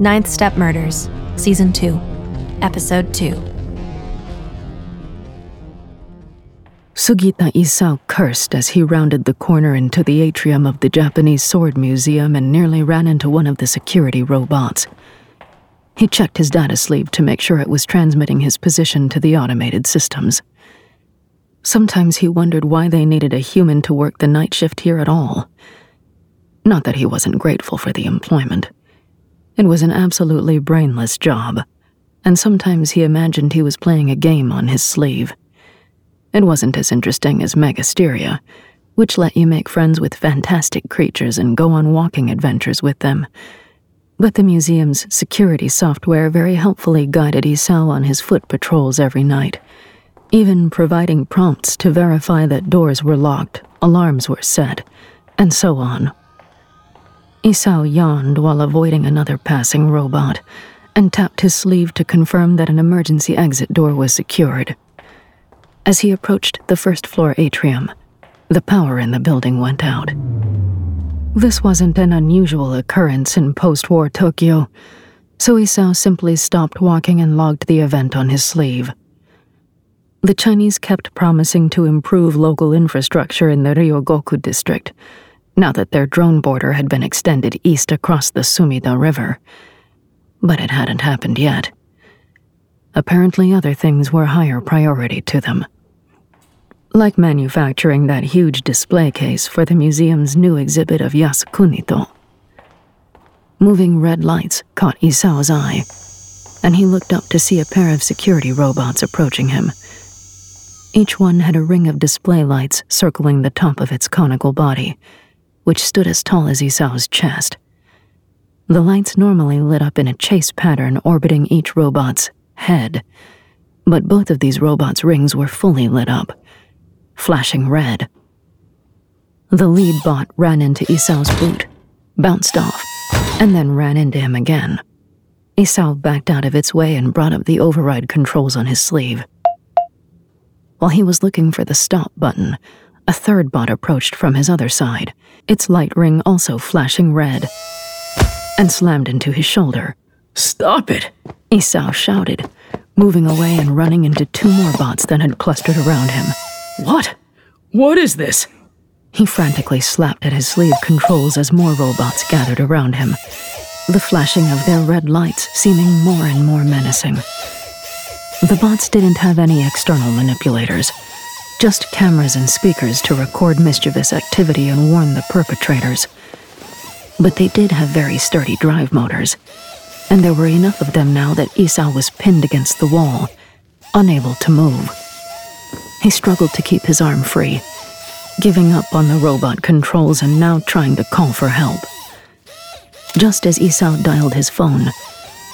Ninth Step Murders, Season 2, Episode 2. Sugita Isao cursed as he rounded the corner into the atrium of the Japanese Sword Museum and nearly ran into one of the security robots. He checked his data sleeve to make sure it was transmitting his position to the automated systems. Sometimes he wondered why they needed a human to work the night shift here at all. Not that he wasn't grateful for the employment. It was an absolutely brainless job, and sometimes he imagined he was playing a game on his sleeve. It wasn't as interesting as Megasteria, which let you make friends with fantastic creatures and go on walking adventures with them. But the museum's security software very helpfully guided Isao on his foot patrols every night, even providing prompts to verify that doors were locked, alarms were set, and so on Isao yawned while avoiding another passing robot and tapped his sleeve to confirm that an emergency exit door was secured. As he approached the first floor atrium, the power in the building went out. This wasn't an unusual occurrence in post war Tokyo, so Isao simply stopped walking and logged the event on his sleeve. The Chinese kept promising to improve local infrastructure in the Ryogoku district now that their drone border had been extended east across the Sumida River. But it hadn't happened yet. Apparently, other things were higher priority to them. Like manufacturing that huge display case for the museum's new exhibit of Yasukunito. Moving red lights caught Isao's eye, and he looked up to see a pair of security robots approaching him. Each one had a ring of display lights circling the top of its conical body which stood as tall as Isao's chest. The lights normally lit up in a chase pattern orbiting each robot's head, but both of these robots' rings were fully lit up, flashing red. The lead bot ran into Isao's boot, bounced off, and then ran into him again. Isao backed out of its way and brought up the override controls on his sleeve. While he was looking for the stop button, a third bot approached from his other side, its light ring also flashing red, and slammed into his shoulder. Stop it! Isao shouted, moving away and running into two more bots that had clustered around him. What? What is this? He frantically slapped at his sleeve controls as more robots gathered around him, the flashing of their red lights seeming more and more menacing. The bots didn't have any external manipulators just cameras and speakers to record mischievous activity and warn the perpetrators. But they did have very sturdy drive motors, and there were enough of them now that Isao was pinned against the wall, unable to move. He struggled to keep his arm free, giving up on the robot controls and now trying to call for help. Just as Isao dialed his phone,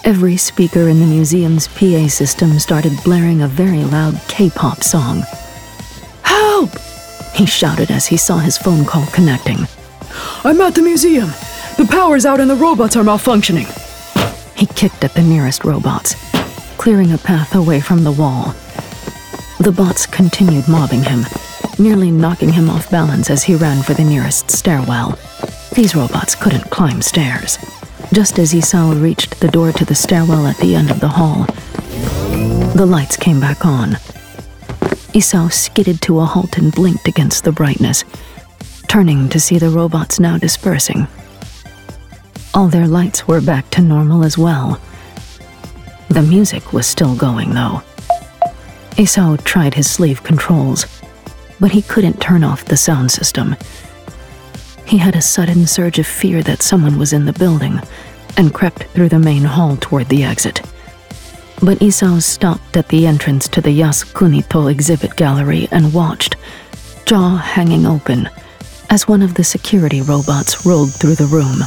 every speaker in the museum's PA system started blaring a very loud K pop song. Help! He shouted as he saw his phone call connecting. I'm at the museum. The The power's out and the robots are malfunctioning. He kicked at the nearest robots, clearing a path away from the wall. The bots continued mobbing him, nearly knocking him off balance as he ran for the nearest stairwell. These robots couldn't climb stairs. Just as Isao reached the door to the stairwell at the end of the hall, the lights came back on. Isao skidded to a halt and blinked against the brightness, turning to see the robots now dispersing. All their lights were back to normal as well. The music was still going, though. Isao tried his sleeve controls, but he couldn't turn off the sound system. He had a sudden surge of fear that someone was in the building and crept through the main hall toward the exit. But Isao stopped at the entrance to the Yasukunito exhibit gallery and watched, jaw hanging open, as one of the security robots rolled through the room.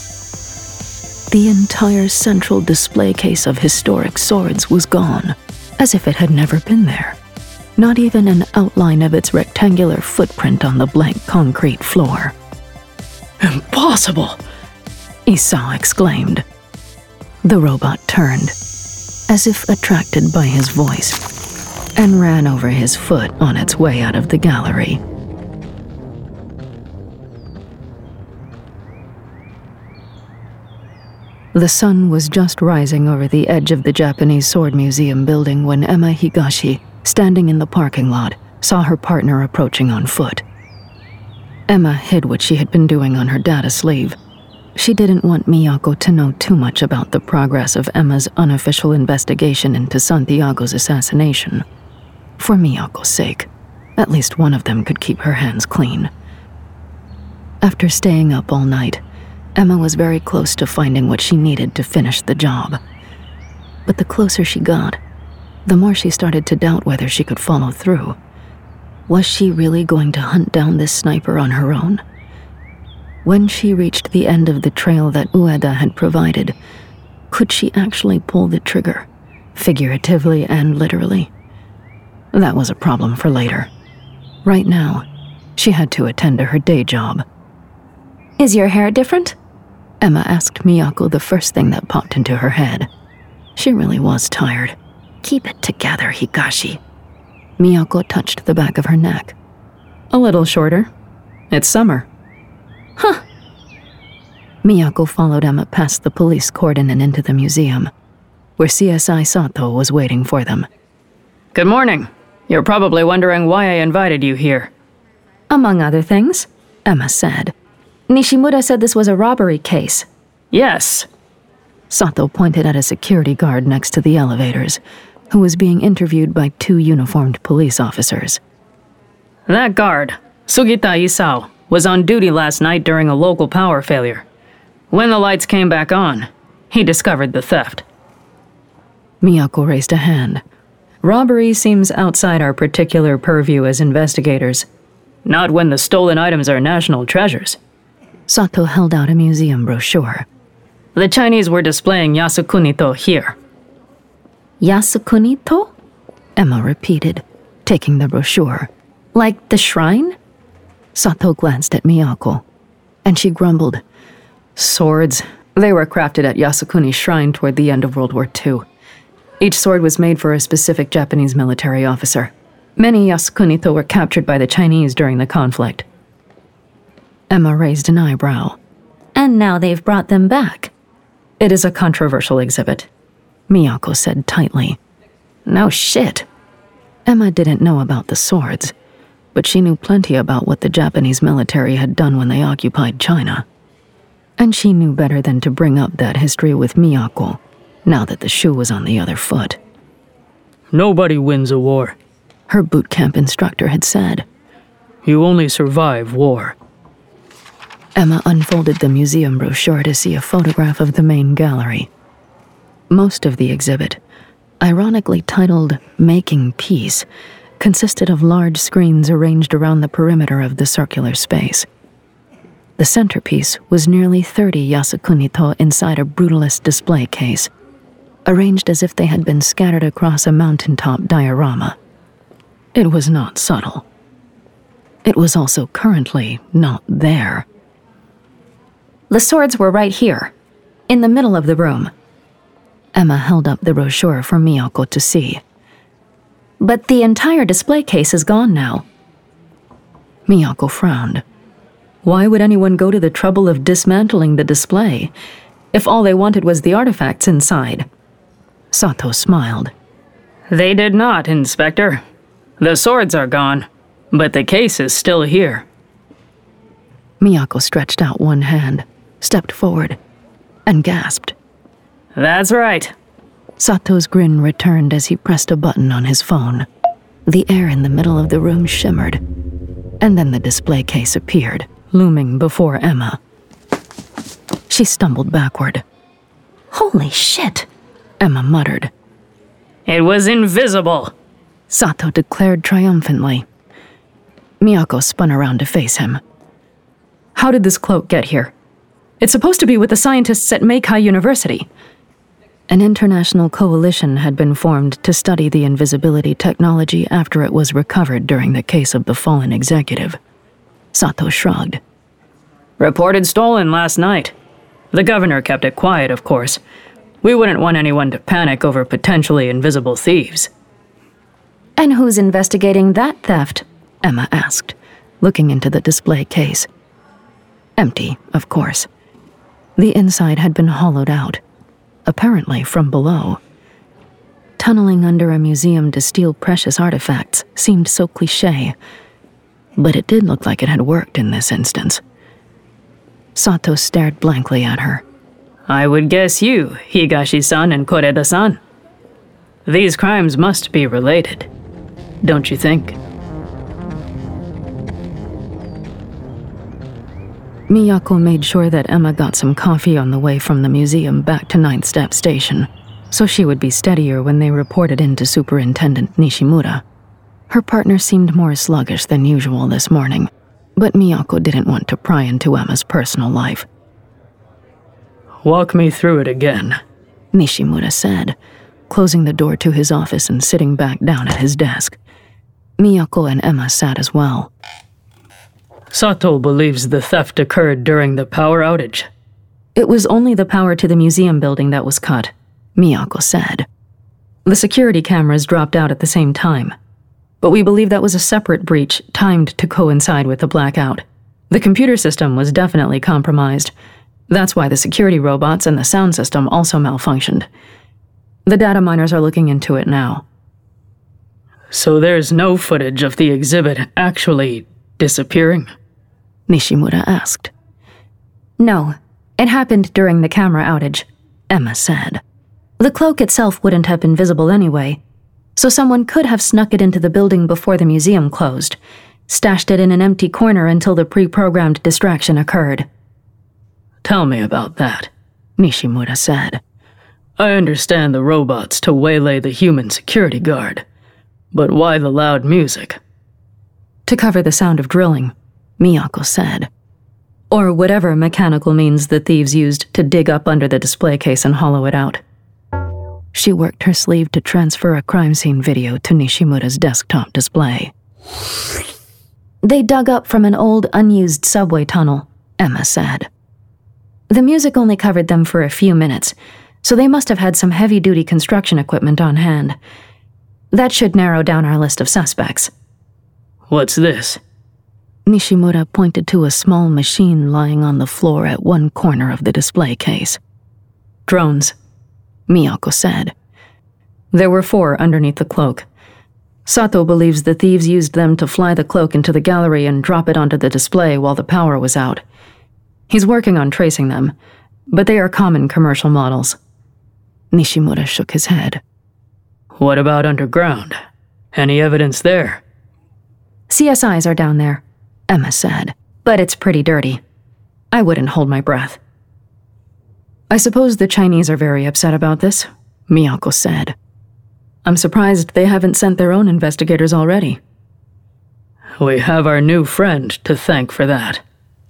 The entire central display case of historic swords was gone, as if it had never been there. Not even an outline of its rectangular footprint on the blank concrete floor. Impossible! Isao exclaimed. The robot turned, as if attracted by his voice, and ran over his foot on its way out of the gallery. The sun was just rising over the edge of the Japanese Sword Museum building when Emma Higashi, standing in the parking lot, saw her partner approaching on foot. Emma hid what she had been doing on her data sleeve. She didn't want Miyako to know too much about the progress of Emma's unofficial investigation into Santiago's assassination. For Miyako's sake, at least one of them could keep her hands clean. After staying up all night, Emma was very close to finding what she needed to finish the job. But the closer she got, the more she started to doubt whether she could follow through. Was she really going to hunt down this sniper on her own? When she reached the end of the trail that Ueda had provided, could she actually pull the trigger, figuratively and literally? That was a problem for later. Right now, she had to attend to her day job. Is your hair different? Emma asked Miyako the first thing that popped into her head. She really was tired. Keep it together, Higashi. Miyako touched the back of her neck. A little shorter. It's summer. Huh. Miyako followed Emma past the police cordon and into the museum, where CSI Sato was waiting for them. Good morning. You're probably wondering why I invited you here. Among other things, Emma said. Nishimura said this was a robbery case. Yes. Sato pointed at a security guard next to the elevators, who was being interviewed by two uniformed police officers. That guard, Sugita Isao, was on duty last night during a local power failure. When the lights came back on, he discovered the theft. Miyako raised a hand. Robbery seems outside our particular purview as investigators. Not when the stolen items are national treasures. Sato held out a museum brochure. The Chinese were displaying Yasukunito here. Yasukunito? Emma repeated, taking the brochure. Like the shrine? Sato glanced at Miyako, and she grumbled. Swords. They were crafted at Yasukuni's shrine toward the end of World War II. Each sword was made for a specific Japanese military officer. Many Yasukunito were captured by the Chinese during the conflict. Emma raised an eyebrow. And now they've brought them back. It is a controversial exhibit, Miyako said tightly. No shit. Emma didn't know about the swords, but she knew plenty about what the Japanese military had done when they occupied China. And she knew better than to bring up that history with Miyako, now that the shoe was on the other foot. Nobody wins a war, her boot camp instructor had said. You only survive war. Emma unfolded the museum brochure to see a photograph of the main gallery. Most of the exhibit, ironically titled Making Peace, consisted of large screens arranged around the perimeter of the circular space. The centerpiece was nearly 30 Yasukunito inside a brutalist display case, arranged as if they had been scattered across a mountaintop diorama. It was not subtle. It was also currently not there. The swords were right here, in the middle of the room. Emma held up the brochure for Miyako to see. But the entire display case is gone now. Miyako frowned. Why would anyone go to the trouble of dismantling the display if all they wanted was the artifacts inside? Sato smiled. They did not, Inspector. The swords are gone, but the case is still here. Miyako stretched out one hand, stepped forward, and gasped. That's right. Sato's grin returned as he pressed a button on his phone. The air in the middle of the room shimmered, and then the display case appeared, looming before Emma. She stumbled backward. Holy shit, Emma muttered. It was invisible, Sato declared triumphantly. Miyako spun around to face him. How did this cloak get here? It's supposed to be with the scientists at Meikai University. An international coalition had been formed to study the invisibility technology after it was recovered during the case of the fallen executive. Sato shrugged. Reported stolen last night. The governor kept it quiet, of course. We wouldn't want anyone to panic over potentially invisible thieves. And who's investigating that theft? Emma asked, looking into the display case. Empty, of course. The inside had been hollowed out, apparently from below. Tunneling under a museum to steal precious artifacts seemed so cliche, but it did look like it had worked in this instance. Sato stared blankly at her. I would guess you, Higashi-san and Koreda-san. These crimes must be related, don't you think? Miyako made sure that Emma got some coffee on the way from the museum back to Ninth Step Station, so she would be steadier when they reported in to Superintendent Nishimura. Her partner seemed more sluggish than usual this morning, but Miyako didn't want to pry into Emma's personal life. Walk me through it again, Nishimura said, closing the door to his office and sitting back down at his desk. Miyako and Emma sat as well. Sato believes the theft occurred during the power outage. It was only the power to the museum building that was cut, Miyako said. The security cameras dropped out at the same time. But we believe that was a separate breach timed to coincide with the blackout. The computer system was definitely compromised. That's why the security robots and the sound system also malfunctioned. The data miners are looking into it now. So there's no footage of the exhibit actually disappearing? Nishimura asked. No, it happened during the camera outage, Emma said. The cloak itself wouldn't have been visible anyway, so someone could have snuck it into the building before the museum closed, stashed it in an empty corner until the pre programmed distraction occurred. Tell me about that, Nishimura said. I understand the robots to waylay the human security guard, but why the loud music? To cover the sound of drilling, Miyako said. Or whatever mechanical means the thieves used to dig up under the display case and hollow it out. She worked her sleeve to transfer a crime scene video to Nishimura's desktop display. They dug up from an old, unused subway tunnel, Emma said. The music only covered them for a few minutes, so they must have had some heavy duty construction equipment on hand. That should narrow down our list of suspects. What's this? Nishimura pointed to a small machine lying on the floor at one corner of the display case. Drones, Miyako said. There were four underneath the cloak. Sato believes the thieves used them to fly the cloak into the gallery and drop it onto the display while the power was out. He's working on tracing them, but they are common commercial models. Nishimura shook his head. What about underground? Any evidence there? CSIs are down there, Emma said, but it's pretty dirty. I wouldn't hold my breath. I suppose the Chinese are very upset about this, Miyako said. I'm surprised they haven't sent their own investigators already. We have our new friend to thank for that.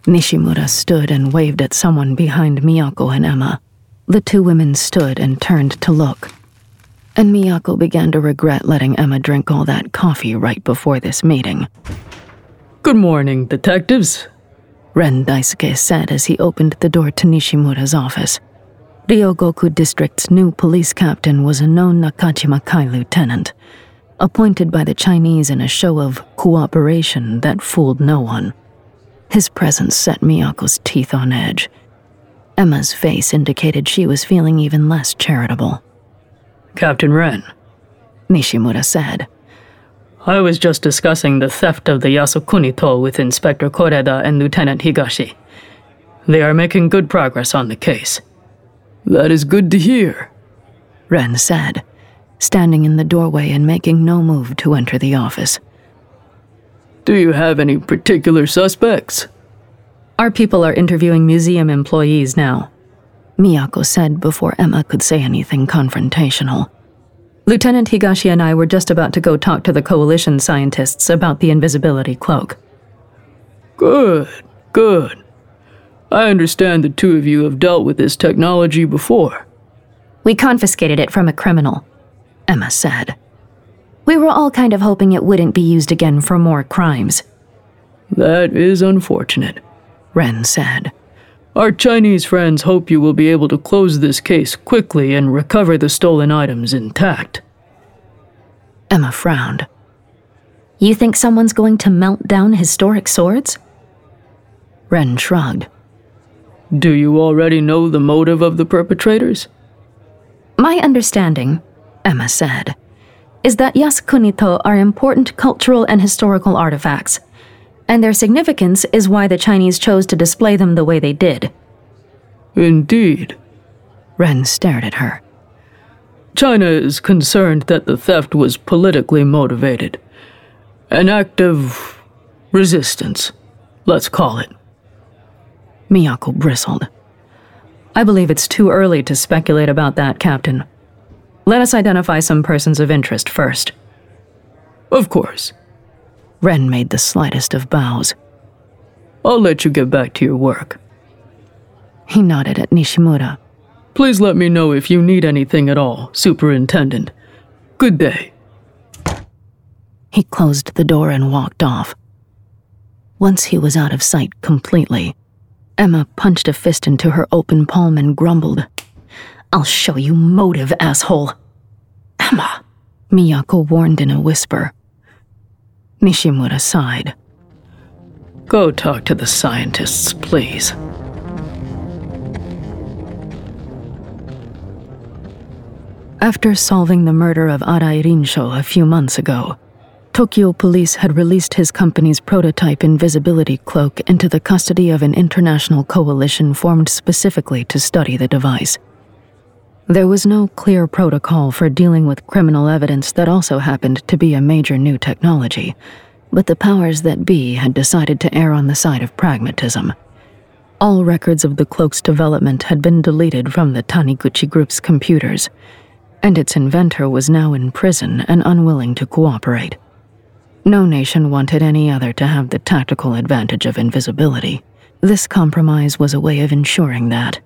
Nishimura stood and waved at someone behind Miyako and Emma. The two women stood and turned to look. And Miyako began to regret letting Emma drink all that coffee right before this meeting. Good morning, detectives. Ren Daisuke said as he opened the door to Nishimura's office. Ryogoku District's new police captain was a known Nakajima Kai lieutenant, appointed by the Chinese in a show of cooperation that fooled no one. His presence set Miyako's teeth on edge. Emma's face indicated she was feeling even less charitable. Captain Ren, Nishimura said. I was just discussing the theft of the Yasukuni-to with Inspector Koreda and Lieutenant Higashi. They are making good progress on the case. That is good to hear, Ren said, standing in the doorway and making no move to enter the office. Do you have any particular suspects? Our people are interviewing museum employees now, Miyako said before Emma could say anything confrontational. Lieutenant Higashi and I were just about to go talk to the coalition scientists about the invisibility cloak. Good, good. I understand the two of you have dealt with this technology before. We confiscated it from a criminal, Emma said. We were all kind of hoping it wouldn't be used again for more crimes. That is unfortunate, Ren said. Our Chinese friends hope you will be able to close this case quickly and recover the stolen items intact. Emma frowned. You think someone's going to melt down historic swords? Ren shrugged. Do you already know the motive of the perpetrators? My understanding, Emma said, is that Yasukuni-to are important cultural and historical artifacts and their significance is why the Chinese chose to display them the way they did. Indeed. Ren stared at her. China is concerned that the theft was politically motivated. An act of resistance, let's call it. Miyako bristled. I believe it's too early to speculate about that, Captain. Let us identify some persons of interest first. Of course. Ren made the slightest of bows. I'll let you get back to your work. He nodded at Nishimura. Please let me know if you need anything at all, Superintendent. Good day. He closed the door and walked off. Once he was out of sight completely, Emma punched a fist into her open palm and grumbled, I'll show you motive, asshole. Emma, Miyako warned in a whisper. Nishimura sighed. Go talk to the scientists, please. After solving the murder of Arai Rinsho a few months ago, Tokyo police had released his company's prototype invisibility cloak into the custody of an international coalition formed specifically to study the device. There was no clear protocol for dealing with criminal evidence that also happened to be a major new technology, but the powers that be had decided to err on the side of pragmatism. All records of the cloak's development had been deleted from the Taniguchi Group's computers, and its inventor was now in prison and unwilling to cooperate. No nation wanted any other to have the tactical advantage of invisibility. This compromise was a way of ensuring that.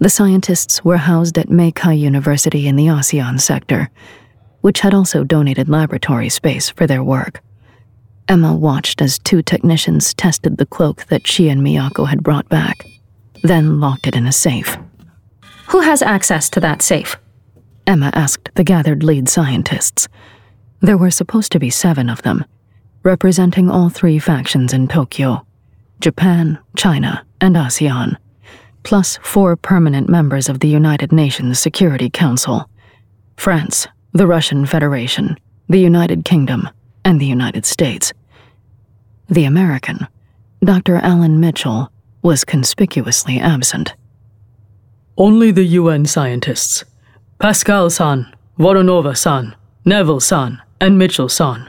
The scientists were housed at Meikai University in the ASEAN sector, which had also donated laboratory space for their work. Emma watched as two technicians tested the cloak that she and Miyako had brought back, then locked it in a safe. Who has access to that safe? Emma asked the gathered lead scientists. There were supposed to be seven of them, representing all three factions in Tokyo Japan, China, and ASEAN plus four permanent members of the United Nations Security Council France, the Russian Federation, the United Kingdom, and the United States. The American, Dr. Alan Mitchell, was conspicuously absent. Only the UN scientists Pascal san, Voronova san, Neville san, and Mitchell san,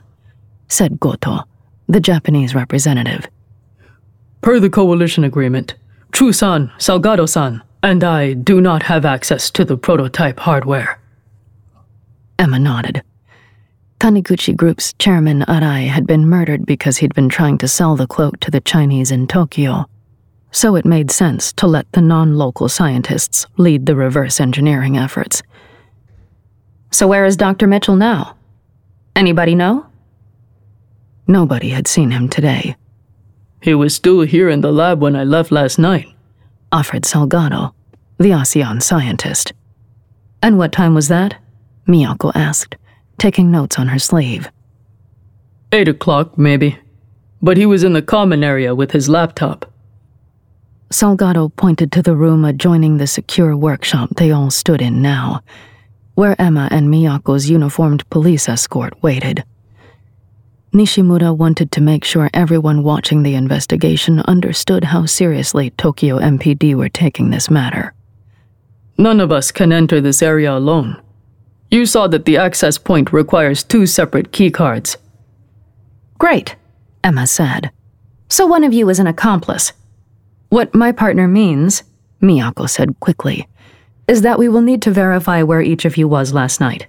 said Goto, the Japanese representative. Per the coalition agreement, Chu-san, Salgado-san, and I do not have access to the prototype hardware. Emma nodded. Taniguchi Group's chairman Arai had been murdered because he'd been trying to sell the cloak to the Chinese in Tokyo. So it made sense to let the non local scientists lead the reverse engineering efforts. So, where is Dr. Mitchell now? Anybody know? Nobody had seen him today. He was still here in the lab when I left last night, offered Salgado, the ASEAN scientist. And what time was that? Miyako asked, taking notes on her sleeve. Eight o'clock, maybe. But he was in the common area with his laptop. Salgado pointed to the room adjoining the secure workshop they all stood in now, where Emma and Miyako's uniformed police escort waited. Nishimura wanted to make sure everyone watching the investigation understood how seriously Tokyo MPD were taking this matter. None of us can enter this area alone. You saw that the access point requires two separate keycards. Great, Emma said. So one of you is an accomplice. What my partner means, Miyako said quickly, is that we will need to verify where each of you was last night,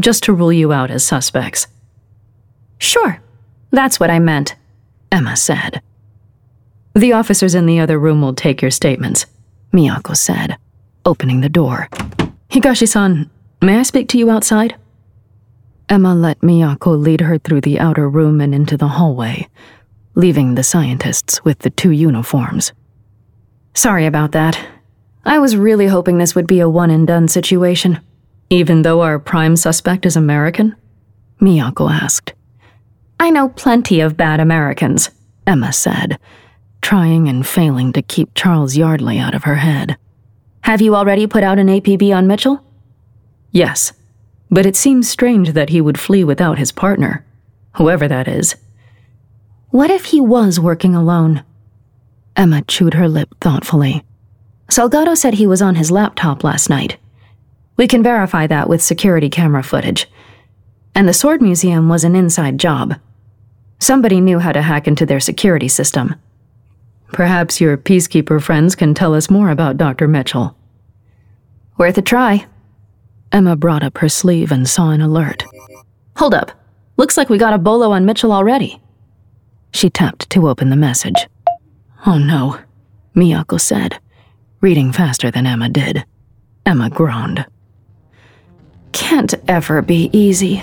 just to rule you out as suspects. Sure, that's what I meant, Emma said. The officers in the other room will take your statements, Miyako said, opening the door. Higashi san, may I speak to you outside? Emma let Miyako lead her through the outer room and into the hallway, leaving the scientists with the two uniforms. Sorry about that. I was really hoping this would be a one and done situation. Even though our prime suspect is American? Miyako asked. I know plenty of bad Americans, Emma said, trying and failing to keep Charles Yardley out of her head. Have you already put out an APB on Mitchell? Yes, but it seems strange that he would flee without his partner, whoever that is. What if he was working alone? Emma chewed her lip thoughtfully. Salgado said he was on his laptop last night. We can verify that with security camera footage. And the Sword Museum was an inside job. Somebody knew how to hack into their security system. Perhaps your peacekeeper friends can tell us more about Dr. Mitchell. Worth a try. Emma brought up her sleeve and saw an alert. Hold up. Looks like we got a bolo on Mitchell already. She tapped to open the message. Oh no, Miyako said, reading faster than Emma did. Emma groaned. Can't ever be easy,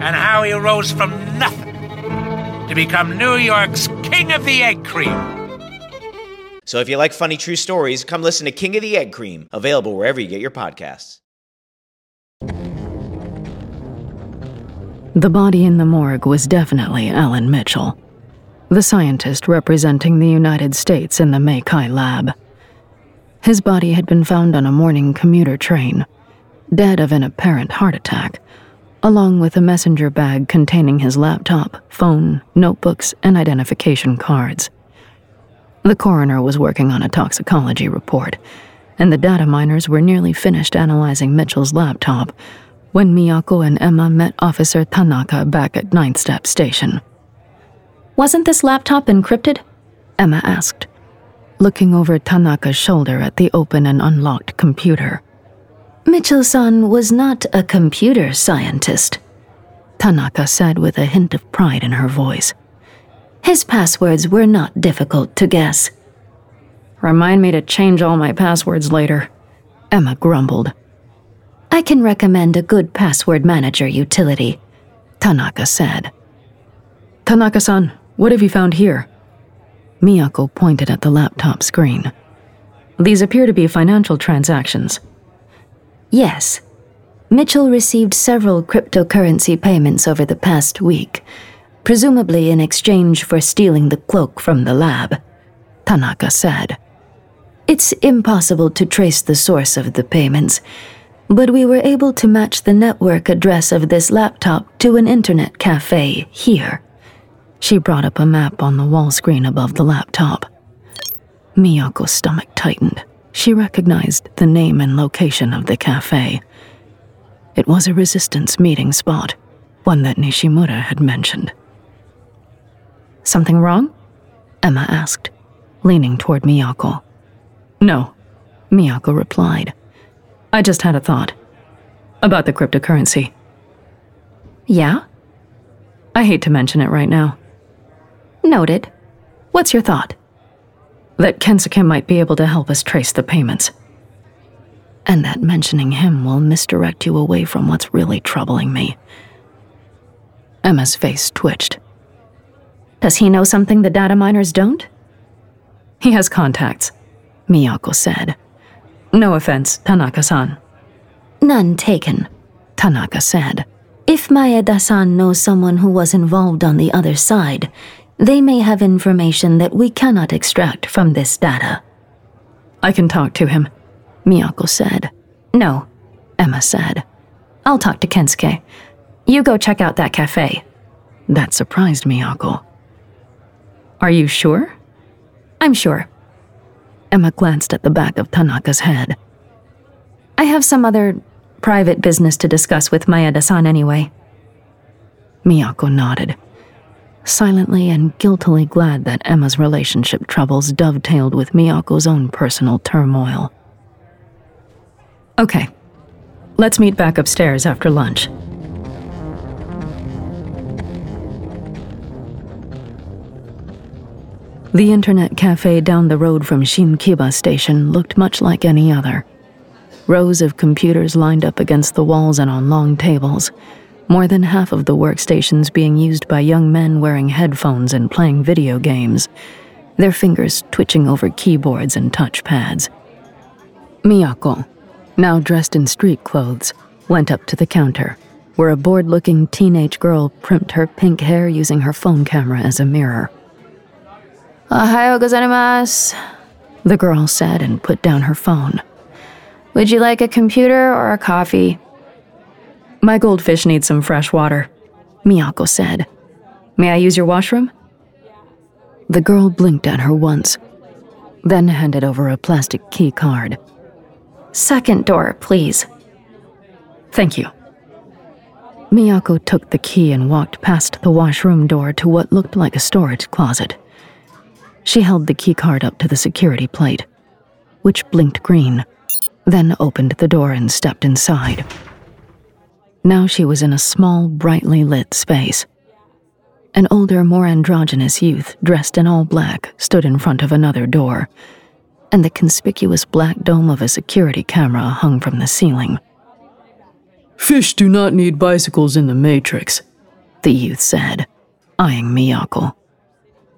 and how he rose from nothing to become New York's King of the Egg Cream. So if you like funny true stories, come listen to King of the Egg Cream, available wherever you get your podcasts. The body in the morgue was definitely Alan Mitchell, the scientist representing the United States in the Meikai lab. His body had been found on a morning commuter train, dead of an apparent heart attack, along with a messenger bag containing his laptop, phone, notebooks, and identification cards. The coroner was working on a toxicology report, and the data miners were nearly finished analyzing Mitchell's laptop when Miyako and Emma met Officer Tanaka back at Ninth Step Station. Wasn't this laptop encrypted? Emma asked, looking over Tanaka's shoulder at the open and unlocked computer. Mitchell-san was not a computer scientist, Tanaka said with a hint of pride in her voice. His passwords were not difficult to guess. Remind me to change all my passwords later, Emma grumbled. I can recommend a good password manager utility, Tanaka said. Tanaka san, what have you found here? Miyako pointed at the laptop screen. These appear to be financial transactions. Yes. Mitchell received several cryptocurrency payments over the past week, presumably in exchange for stealing the cloak from the lab, Tanaka said. It's impossible to trace the source of the payments, But we were able to match the network address of this laptop to an internet cafe here. She brought up a map on the wall screen above the laptop. Miyako's stomach tightened. She recognized the name and location of the cafe. It was a resistance meeting spot, one that Nishimura had mentioned. Something wrong? Emma asked, leaning toward Miyako. No, Miyako replied. I just had a thought. About the cryptocurrency. Yeah? I hate to mention it right now. Noted. What's your thought? That Kensuke might be able to help us trace the payments. And that mentioning him will misdirect you away from what's really troubling me. Emma's face twitched. Does he know something the data miners don't? He has contacts, Miyako said. No offense, Tanaka san. None taken, Tanaka said. If Maeda san knows someone who was involved on the other side, they may have information that we cannot extract from this data. I can talk to him, Miyako said. No, Emma said. I'll talk to Kensuke. You go check out that cafe. That surprised Miyako. Are you sure? I'm sure. Emma glanced at the back of Tanaka's head. I have some other private business to discuss with Maeda san anyway. Miyako nodded, silently and guiltily glad that Emma's relationship troubles dovetailed with Miyako's own personal turmoil. Okay, let's meet back upstairs after lunch. The internet cafe down the road from Shinkiba station looked much like any other. Rows of computers lined up against the walls and on long tables, more than half of the workstations being used by young men wearing headphones and playing video games, their fingers twitching over keyboards and touchpads. Miyako, now dressed in street clothes, went up to the counter, where a bored looking teenage girl primped her pink hair using her phone camera as a mirror. Ohayo gozaimasu, the girl said and put down her phone. Would you like a computer or a coffee? My goldfish needs some fresh water, Miyako said. May I use your washroom? The girl blinked at her once, then handed over a plastic key card. Second door, please. Thank you. Miyako took the key and walked past the washroom door to what looked like a storage closet. She held the keycard up to the security plate, which blinked green, then opened the door and stepped inside. Now she was in a small, brightly lit space. An older, more androgynous youth, dressed in all black, stood in front of another door, and the conspicuous black dome of a security camera hung from the ceiling. Fish do not need bicycles in the Matrix, the youth said, eyeing Miyako.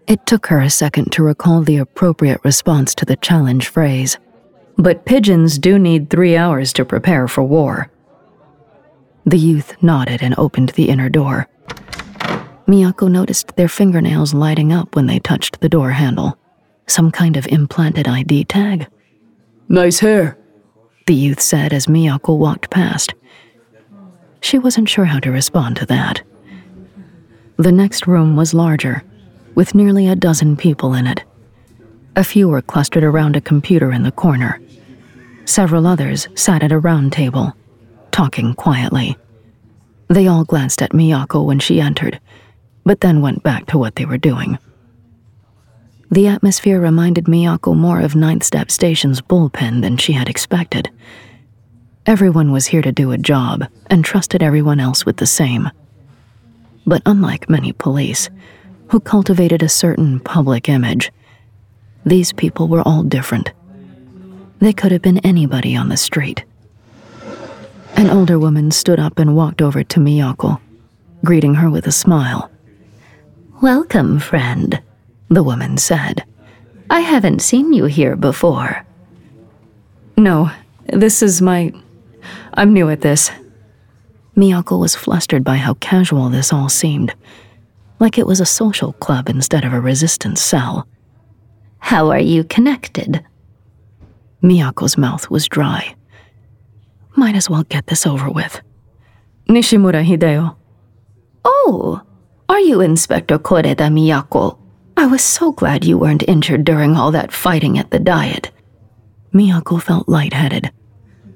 It took her a second to recall the appropriate response to the challenge phrase. But pigeons do need three hours to prepare for war. The youth nodded and opened the inner door. Miyako noticed their fingernails lighting up when they touched the door handle. Some kind of implanted ID tag. Nice hair, the youth said as Miyako walked past. She wasn't sure how to respond to that. The next room was larger with nearly a dozen people in it. A few were clustered around a computer in the corner. Several others sat at a round table, talking quietly. They all glanced at Miyako when she entered, but then went back to what they were doing. The atmosphere reminded Miyako more of Ninth Step Station's bullpen than she had expected. Everyone was here to do a job and trusted everyone else with the same. But unlike many police, who cultivated a certain public image. These people were all different. They could have been anybody on the street. An older woman stood up and walked over to Miyako, greeting her with a smile. Welcome, friend, the woman said. I haven't seen you here before. No, this is my. I'm new at this. Miyako was flustered by how casual this all seemed like it was a social club instead of a resistance cell. How are you connected? Miyako's mouth was dry. Might as well get this over with. Nishimura Hideo. Oh, are you Inspector Koreda Miyako? I was so glad you weren't injured during all that fighting at the diet. Miyako felt lightheaded.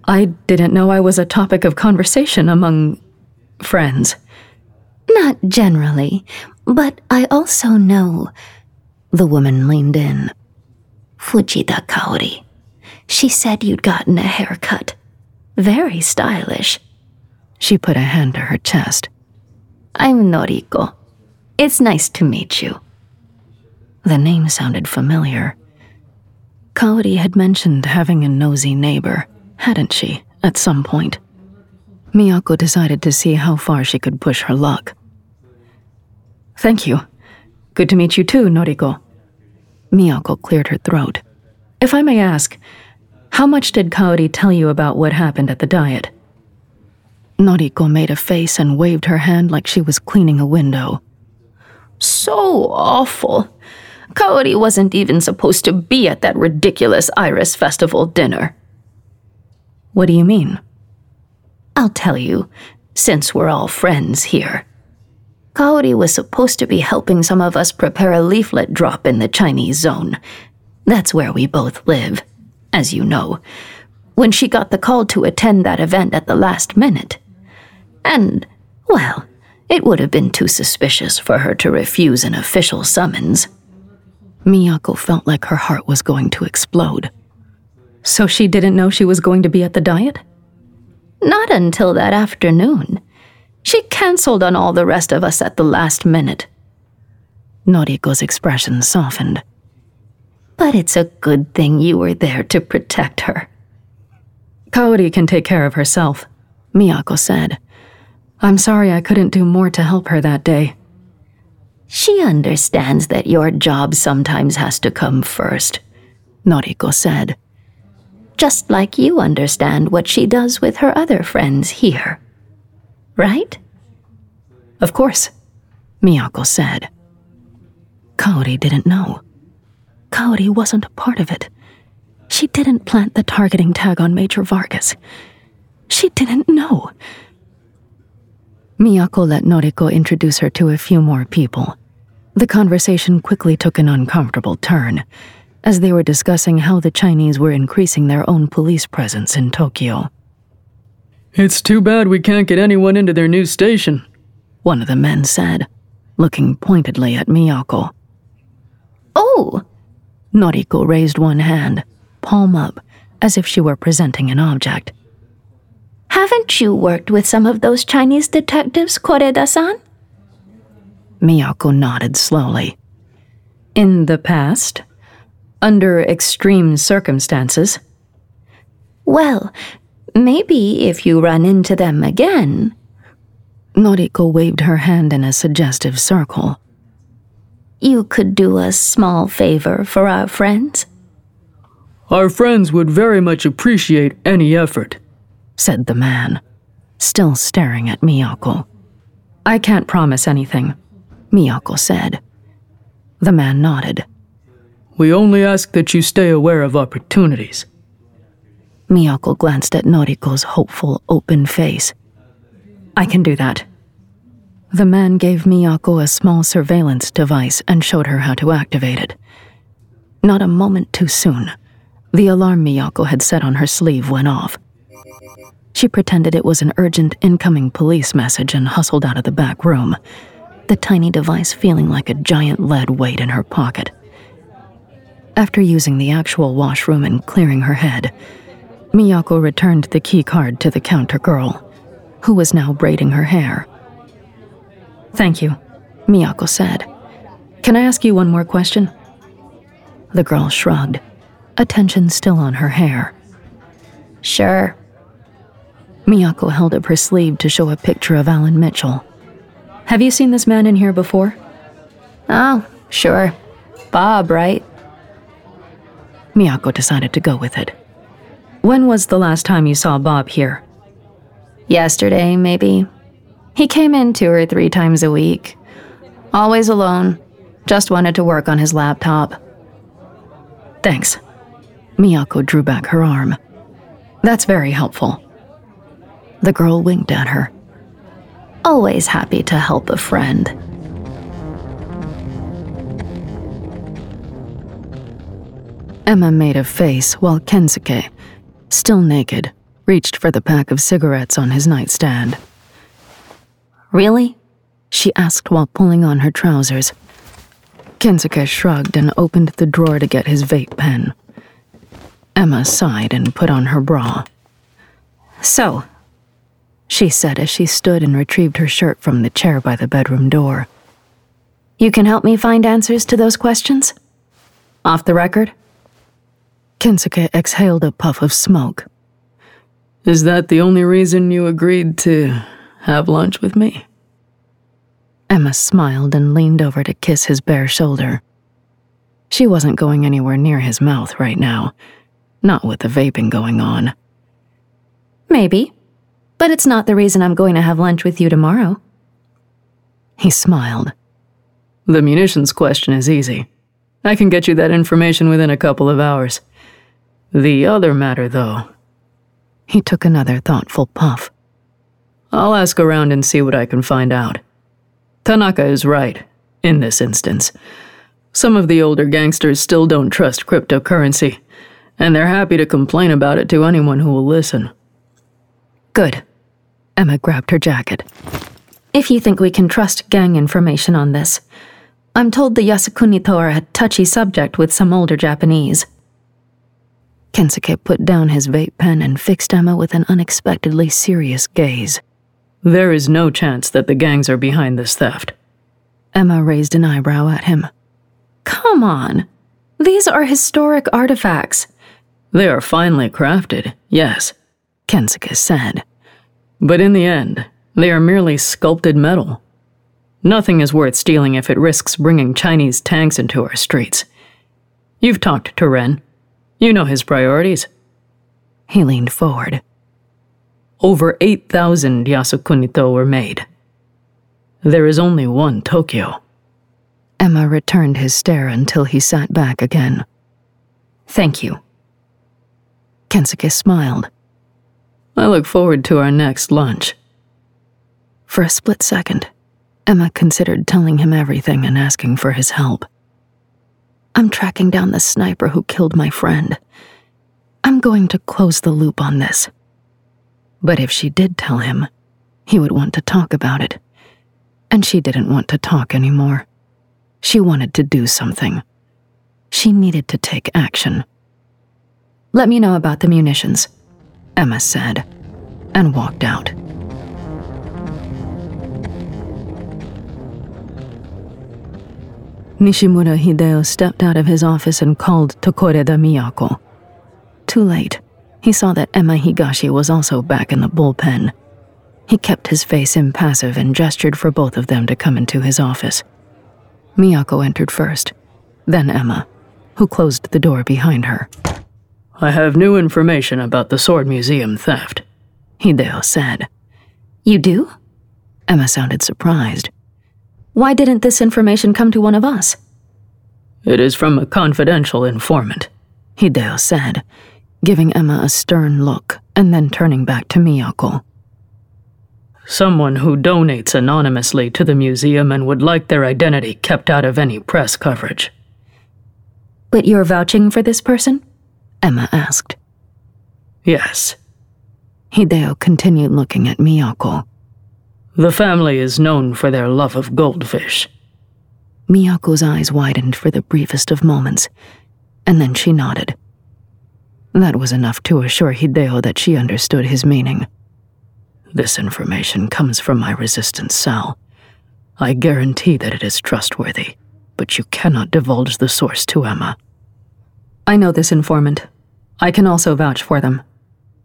I didn't know I was a topic of conversation among friends. Not generally, but I also know. The woman leaned in. Fujita Kaori. She said you'd gotten a haircut. Very stylish. She put a hand to her chest. I'm Noriko. It's nice to meet you. The name sounded familiar. Kaori had mentioned having a nosy neighbor, hadn't she, at some point? Miyako decided to see how far she could push her luck. Thank you. Good to meet you too, Noriko. Miyako cleared her throat. If I may ask, how much did Kaori tell you about what happened at the diet? Noriko made a face and waved her hand like she was cleaning a window. So awful. Kaori wasn't even supposed to be at that ridiculous Iris Festival dinner. What do you mean? I'll tell you, since we're all friends here. Kaori was supposed to be helping some of us prepare a leaflet drop in the Chinese zone. That's where we both live, as you know. When she got the call to attend that event at the last minute. And, well, it would have been too suspicious for her to refuse an official summons. Miyako felt like her heart was going to explode. So she didn't know she was going to be at the diet? Not until that afternoon. She cancelled on all the rest of us at the last minute. Noriko's expression softened. But it's a good thing you were there to protect her. Kaori can take care of herself, Miyako said. I'm sorry I couldn't do more to help her that day. She understands that your job sometimes has to come first, Noriko said. Just like you understand what she does with her other friends here. Right? Of course, Miyako said. Kaori didn't know. Kaori wasn't a part of it. She didn't plant the targeting tag on Major Vargas. She didn't know. Miyako let Noriko introduce her to a few more people. The conversation quickly took an uncomfortable turn, as they were discussing how the Chinese were increasing their own police presence in Tokyo. It's too bad we can't get anyone into their new station, one of the men said, looking pointedly at Miyako. Oh! Noriko raised one hand, palm up, as if she were presenting an object. Haven't you worked with some of those Chinese detectives, Koreda san? Miyako nodded slowly. In the past? Under extreme circumstances? Well, maybe if you run into them again. Noriko waved her hand in a suggestive circle. You could do a small favor for our friends? Our friends would very much appreciate any effort said the man, still staring at Miyako. I can't promise anything, Miyako said. The man nodded. We only ask that you stay aware of opportunities. Miyako glanced at Noriko's hopeful, open face. I can do that. The man gave Miyako a small surveillance device and showed her how to activate it. Not a moment too soon, the alarm Miyako had set on her sleeve went off. She pretended it was an urgent incoming police message and hustled out of the back room, the tiny device feeling like a giant lead weight in her pocket. After using the actual washroom and clearing her head, Miyako returned the key card to the counter girl, who was now braiding her hair. Thank you, Miyako said. Can I ask you one more question? The girl shrugged, attention still on her hair. Sure. Miyako held up her sleeve to show a picture of Alan Mitchell. Have you seen this man in here before? Oh, sure. Bob, right? Miyako decided to go with it. When was the last time you saw Bob here? Yesterday, maybe. He came in two or three times a week. Always alone. Just wanted to work on his laptop. Thanks. Miyako drew back her arm. That's very helpful. The girl winked at her. Always happy to help a friend. Emma made a face while Kensuke, still naked, reached for the pack of cigarettes on his nightstand. Really? She asked while pulling on her trousers. Kensuke shrugged and opened the drawer to get his vape pen. Emma sighed and put on her bra. So, she said as she stood and retrieved her shirt from the chair by the bedroom door. You can help me find answers to those questions? Off the record? Kensuke exhaled a puff of smoke. Is that the only reason you agreed to have lunch with me? Emma smiled and leaned over to kiss his bare shoulder. She wasn't going anywhere near his mouth right now, not with the vaping going on. Maybe, but it's not the reason I'm going to have lunch with you tomorrow. He smiled. The munitions question is easy. I can get you that information within a couple of hours. The other matter, though. He took another thoughtful puff. I'll ask around and see what I can find out. Tanaka is right, in this instance. Some of the older gangsters still don't trust cryptocurrency, and they're happy to complain about it to anyone who will listen. Good. Emma grabbed her jacket. If you think we can trust gang information on this, I'm told the Yasukuni are a touchy subject with some older Japanese. Kensuke put down his vape pen and fixed Emma with an unexpectedly serious gaze. There is no chance that the gangs are behind this theft. Emma raised an eyebrow at him. Come on. These are historic artifacts. They are finely crafted, yes, Kensuke said. But in the end, they are merely sculpted metal. Nothing is worth stealing if it risks bringing Chinese tanks into our streets. You've talked to Ren. You know his priorities. He leaned forward. Over 8,000 Yasukunito were made. There is only one Tokyo. Emma returned his stare until he sat back again. Thank you. Kensuke smiled. I look forward to our next lunch. For a split second, Emma considered telling him everything and asking for his help. I'm tracking down the sniper who killed my friend. I'm going to close the loop on this. But if she did tell him, he would want to talk about it. And she didn't want to talk anymore. She wanted to do something. She needed to take action. Let me know about the munitions, Emma said, and walked out. Nishimura Hideo stepped out of his office and called Tokoreda Miyako. Too late. He saw that Emma Higashi was also back in the bullpen. He kept his face impassive and gestured for both of them to come into his office. Miyako entered first, then Emma, who closed the door behind her. I have new information about the Sword Museum theft, Hideo said. You do? Emma sounded surprised. Why didn't this information come to one of us? It is from a confidential informant, Hideo said, giving Emma a stern look and then turning back to Miyako. Someone who donates anonymously to the museum and would like their identity kept out of any press coverage. But you're vouching for this person? Emma asked. Yes. Hideo continued looking at Miyako. The family is known for their love of goldfish. Miyako's eyes widened for the briefest of moments, and then she nodded. That was enough to assure Hideo that she understood his meaning. This information comes from my resistance cell. I guarantee that it is trustworthy, but you cannot divulge the source to Emma. I know this informant. I can also vouch for them,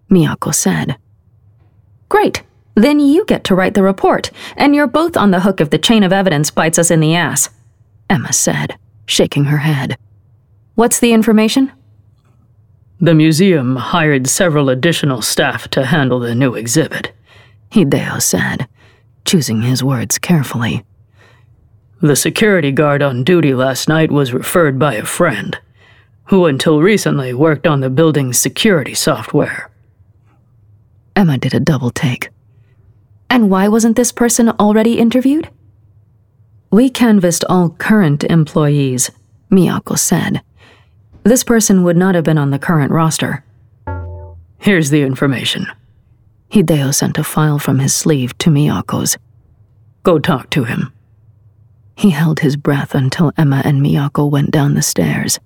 Miyako said. Great. Then you get to write the report, and you're both on the hook if the chain of evidence bites us in the ass, Emma said, shaking her head. What's the information? The museum hired several additional staff to handle the new exhibit, Hideo said, choosing his words carefully. The security guard on duty last night was referred by a friend, who until recently worked on the building's security software. Emma did a double take. And why wasn't this person already interviewed? We canvassed all current employees, Miyako said. This person would not have been on the current roster. Here's the information. Hideo sent a file from his sleeve to Miyako's. Go talk to him. He held his breath until Emma and Miyako went down the stairs.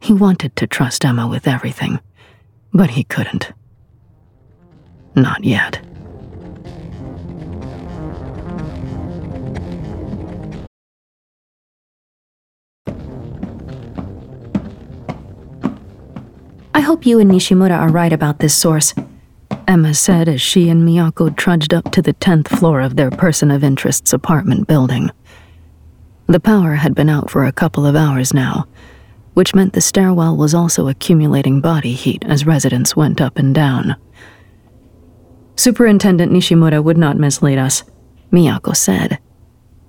He wanted to trust Emma with everything, but he couldn't. Not yet. I hope you and Nishimura are right about this source, Emma said as she and Miyako trudged up to the 10th floor of their person of interest's apartment building. The power had been out for a couple of hours now, which meant the stairwell was also accumulating body heat as residents went up and down. Superintendent Nishimura would not mislead us, Miyako said.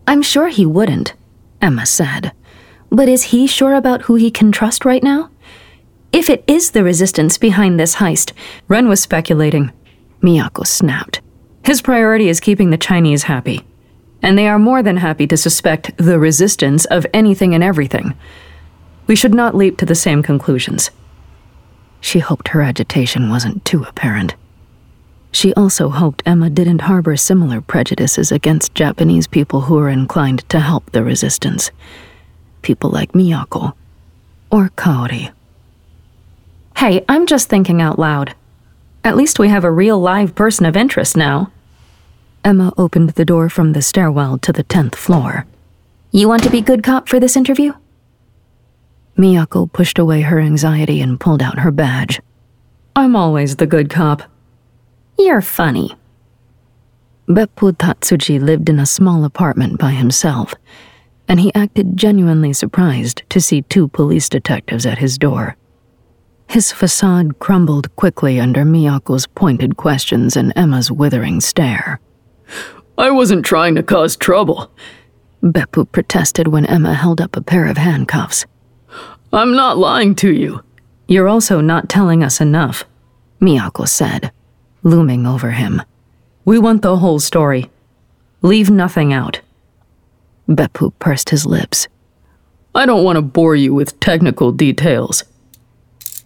I'm sure he wouldn't, Emma said. But is he sure about who he can trust right now? If it is the resistance behind this heist, Ren was speculating. Miyako snapped. His priority is keeping the Chinese happy. And they are more than happy to suspect the resistance of anything and everything. We should not leap to the same conclusions. She hoped her agitation wasn't too apparent. She also hoped Emma didn't harbor similar prejudices against Japanese people who were inclined to help the resistance. People like Miyako or Kaori. Hey, I'm just thinking out loud. At least we have a real live person of interest now. Emma opened the door from the stairwell to the 10th floor. You want to be good cop for this interview? Miyako pushed away her anxiety and pulled out her badge. I'm always the good cop. You're funny. Beppu Tatsuji lived in a small apartment by himself, and he acted genuinely surprised to see two police detectives at his door. His facade crumbled quickly under Miyako's pointed questions and Emma's withering stare. I wasn't trying to cause trouble, Beppu protested when Emma held up a pair of handcuffs. I'm not lying to you. You're also not telling us enough, Miyako said, looming over him. We want the whole story. Leave nothing out. Beppu pursed his lips. I don't want to bore you with technical details.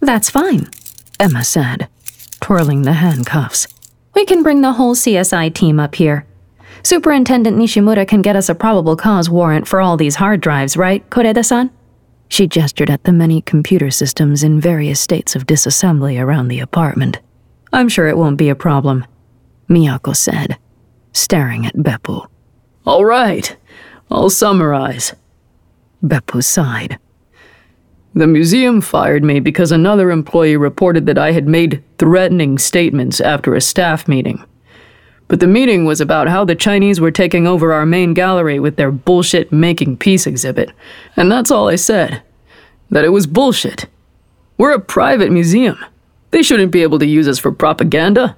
That's fine, Emma said, twirling the handcuffs. We can bring the whole CSI team up here. Superintendent Nishimura can get us a probable cause warrant for all these hard drives, right, Koreda san? She gestured at the many computer systems in various states of disassembly around the apartment. I'm sure it won't be a problem, Miyako said, staring at Beppu. All right, I'll summarize. Beppu sighed. The museum fired me because another employee reported that I had made threatening statements after a staff meeting. But the meeting was about how the Chinese were taking over our main gallery with their bullshit making peace exhibit. And that's all I said. That it was bullshit. We're a private museum. They shouldn't be able to use us for propaganda.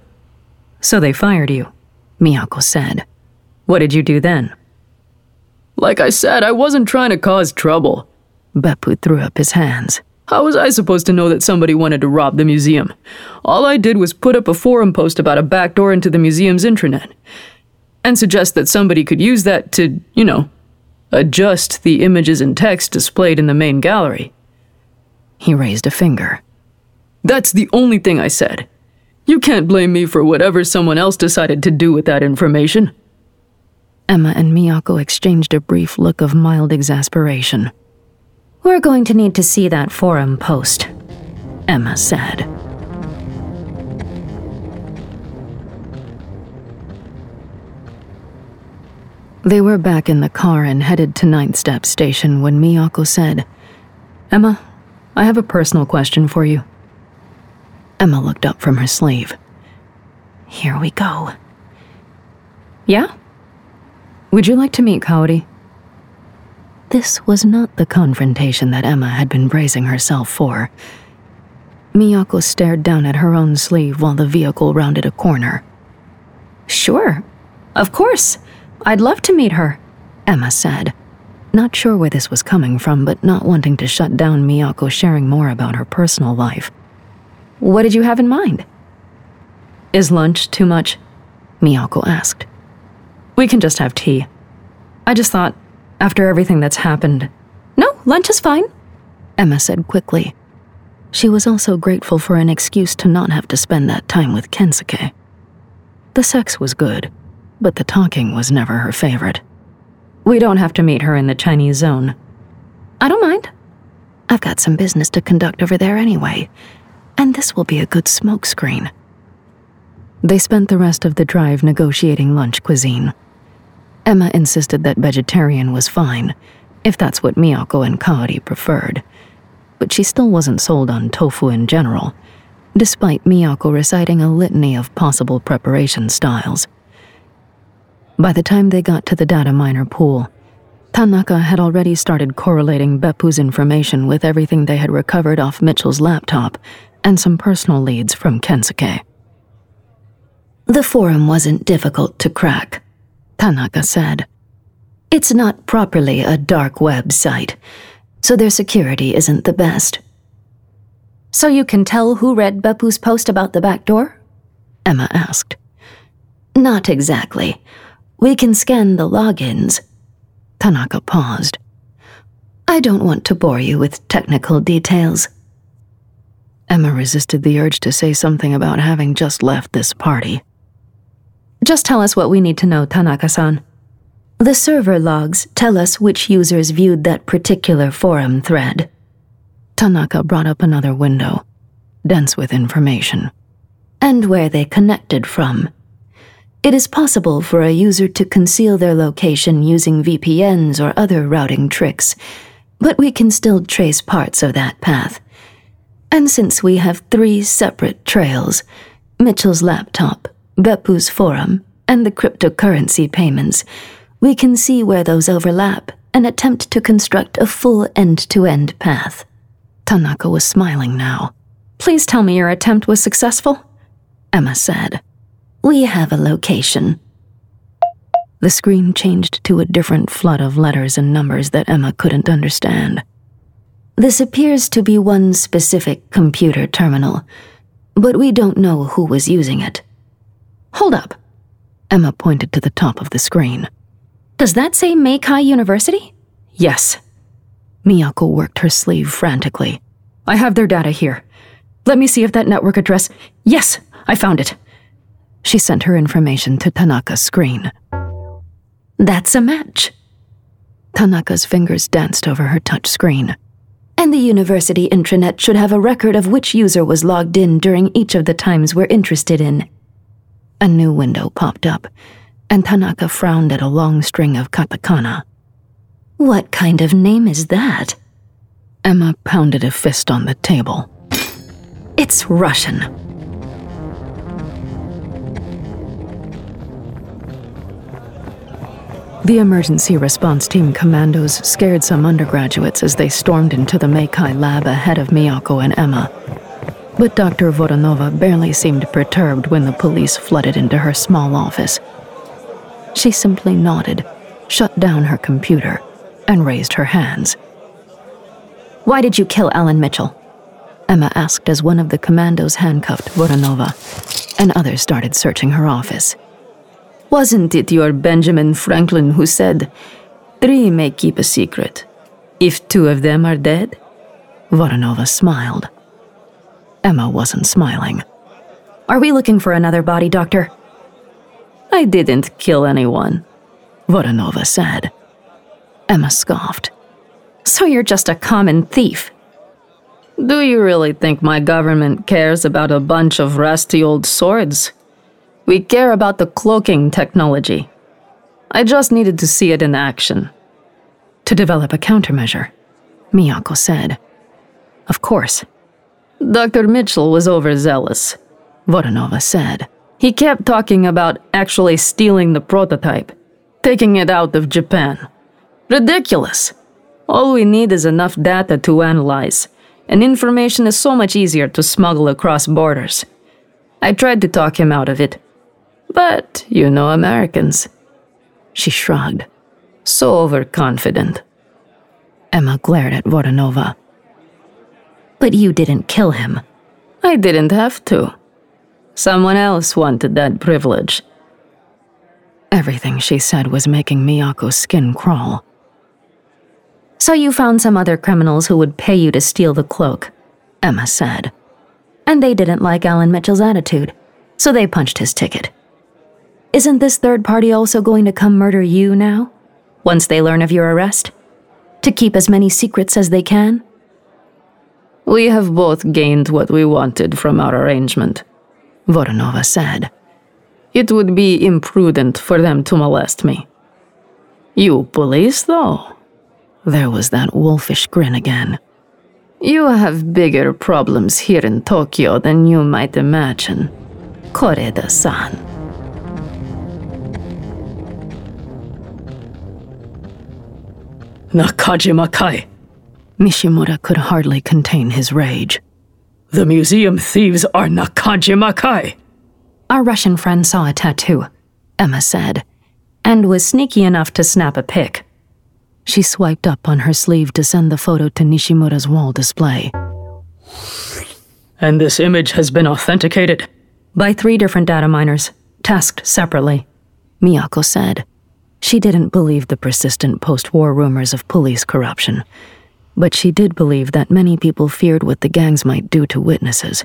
So they fired you, Miyako said. What did you do then? Like I said, I wasn't trying to cause trouble. Beppu threw up his hands. How was I supposed to know that somebody wanted to rob the museum? All I did was put up a forum post about a back door into the museum's intranet and suggest that somebody could use that to, you know, adjust the images and text displayed in the main gallery. He raised a finger. That's the only thing I said. You can't blame me for whatever someone else decided to do with that information. Emma and Miyako exchanged a brief look of mild exasperation. We're going to need to see that forum post, Emma said. They were back in the car and headed to Ninth Step Station when Miyako said, Emma, I have a personal question for you. Emma looked up from her sleeve. Here we go. Yeah? Would you like to meet Kaori? This was not the confrontation that Emma had been bracing herself for. Miyako stared down at her own sleeve while the vehicle rounded a corner. Sure. Of course. I'd love to meet her, Emma said, not sure where this was coming from, but not wanting to shut down Miyako sharing more about her personal life. What did you have in mind? Is lunch too much? Miyako asked. We can just have tea. I just thought, after everything that's happened. No, lunch is fine, Emma said quickly. She was also grateful for an excuse to not have to spend that time with Kensuke. The sex was good, but the talking was never her favorite. We don't have to meet her in the Chinese zone. I don't mind. I've got some business to conduct over there anyway, and this will be a good smokescreen. They spent the rest of the drive negotiating lunch cuisine. Emma insisted that vegetarian was fine, if that's what Miyako and Kaori preferred but she still wasn't sold on tofu in general, despite Miyako reciting a litany of possible preparation styles. By the time they got to the data miner pool, Tanaka had already started correlating Beppu's information with everything they had recovered off Mitchell's laptop and some personal leads from Kensuke. The forum wasn't difficult to crack, Tanaka said. It's not properly a dark web site so their security isn't the best. So you can tell who read Beppu's post about the back door? Emma asked. Not exactly. We can scan the logins. Tanaka paused. I don't want to bore you with technical details. Emma resisted the urge to say something about having just left this party. Just tell us what we need to know, Tanaka san. The server logs tell us which users viewed that particular forum thread. Tanaka brought up another window, dense with information. And where they connected from. It is possible for a user to conceal their location using VPNs or other routing tricks, but we can still trace parts of that path. And since we have three separate trails Mitchell's laptop, Beppu's forum, and the cryptocurrency payments we can see where those overlap and attempt to construct a full end to end path. Tanaka was smiling now. Please tell me your attempt was successful? Emma said. We have a location. The screen changed to a different flood of letters and numbers that Emma couldn't understand. This appears to be one specific computer terminal, but we don't know who was using it. Hold up. Emma pointed to the top of the screen. Does that say Meikai University? Yes. Miyako worked her sleeve frantically. I have their data here. Let me see if that network address. Yes, I found it. She sent her information to Tanaka's screen. That's a match. Tanaka's fingers danced over her touch screen. And the university intranet should have a record of which user was logged in during each of the times we're interested in. A new window popped up and Tanaka frowned at a long string of katakana. What kind of name is that? Emma pounded a fist on the table. It's Russian. The emergency response team commandos scared some undergraduates as they stormed into the Meikai lab ahead of Miyako and Emma. But Dr. Voronova barely seemed perturbed when the police flooded into her small office. She simply nodded, shut down her computer, and raised her hands. Why did you kill Alan Mitchell? Emma asked as one of the commandos handcuffed Voronova, and others started searching her office. Wasn't it your Benjamin Franklin who said, Three may keep a secret, if two of them are dead? Voronova smiled. Emma wasn't smiling. Are we looking for another body, Doctor? I didn't kill anyone, Voronova said. Emma scoffed. So you're just a common thief. Do you really think my government cares about a bunch of rusty old swords? We care about the cloaking technology. I just needed to see it in action. To develop a countermeasure, Miyako said. Of course. Dr. Mitchell was overzealous, Voronova said. He kept talking about actually stealing the prototype, taking it out of Japan. Ridiculous. All we need is enough data to analyze, and information is so much easier to smuggle across borders. I tried to talk him out of it. But, you know Americans. She shrugged. So overconfident. Emma glared at Voronova. But you didn't kill him. I didn't have to. Someone else wanted that privilege. Everything she said was making Miyako's skin crawl. So you found some other criminals who would pay you to steal the cloak, Emma said. And they didn't like Alan Mitchell's attitude, so they punched his ticket. Isn't this third party also going to come murder you now? Once they learn of your arrest? To keep as many secrets as they can? We have both gained what we wanted from our arrangement, Voronova said. It would be imprudent for them to molest me. You police, though? There was that wolfish grin again. You have bigger problems here in Tokyo than you might imagine. Koreda san. Nakajima Kai. Nishimura could hardly contain his rage. The museum thieves are Nakajima Kai. Our Russian friend saw a tattoo, Emma said, and was sneaky enough to snap a pic. She swiped up on her sleeve to send the photo to Nishimura's wall display. And this image has been authenticated? By three different data miners, tasked separately, Miyako said. She didn't believe the persistent post war rumors of police corruption, but she did believe that many people feared what the gangs might do to witnesses.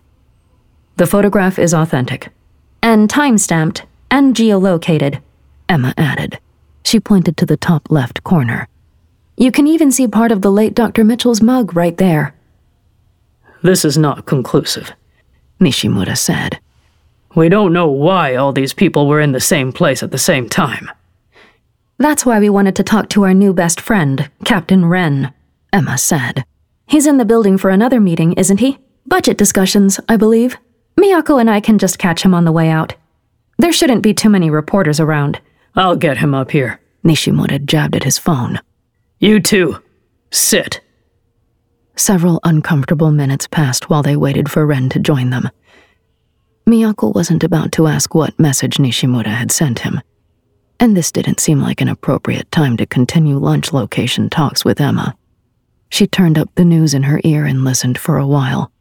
The photograph is authentic, and time stamped and geolocated, Emma added. She pointed to the top left corner. You can even see part of the late Dr. Mitchell's mug right there. This is not conclusive, Nishimura said. We don't know why all these people were in the same place at the same time. That's why we wanted to talk to our new best friend, Captain Ren, Emma said. He's in the building for another meeting, isn't he? Budget discussions, I believe. Miyako and I can just catch him on the way out. There shouldn't be too many reporters around. I'll get him up here. Nishimura jabbed at his phone. You too. Sit. Several uncomfortable minutes passed while they waited for Ren to join them. Miyako wasn't about to ask what message Nishimura had sent him, and this didn't seem like an appropriate time to continue lunch location talks with Emma. She turned up the news in her ear and listened for a while.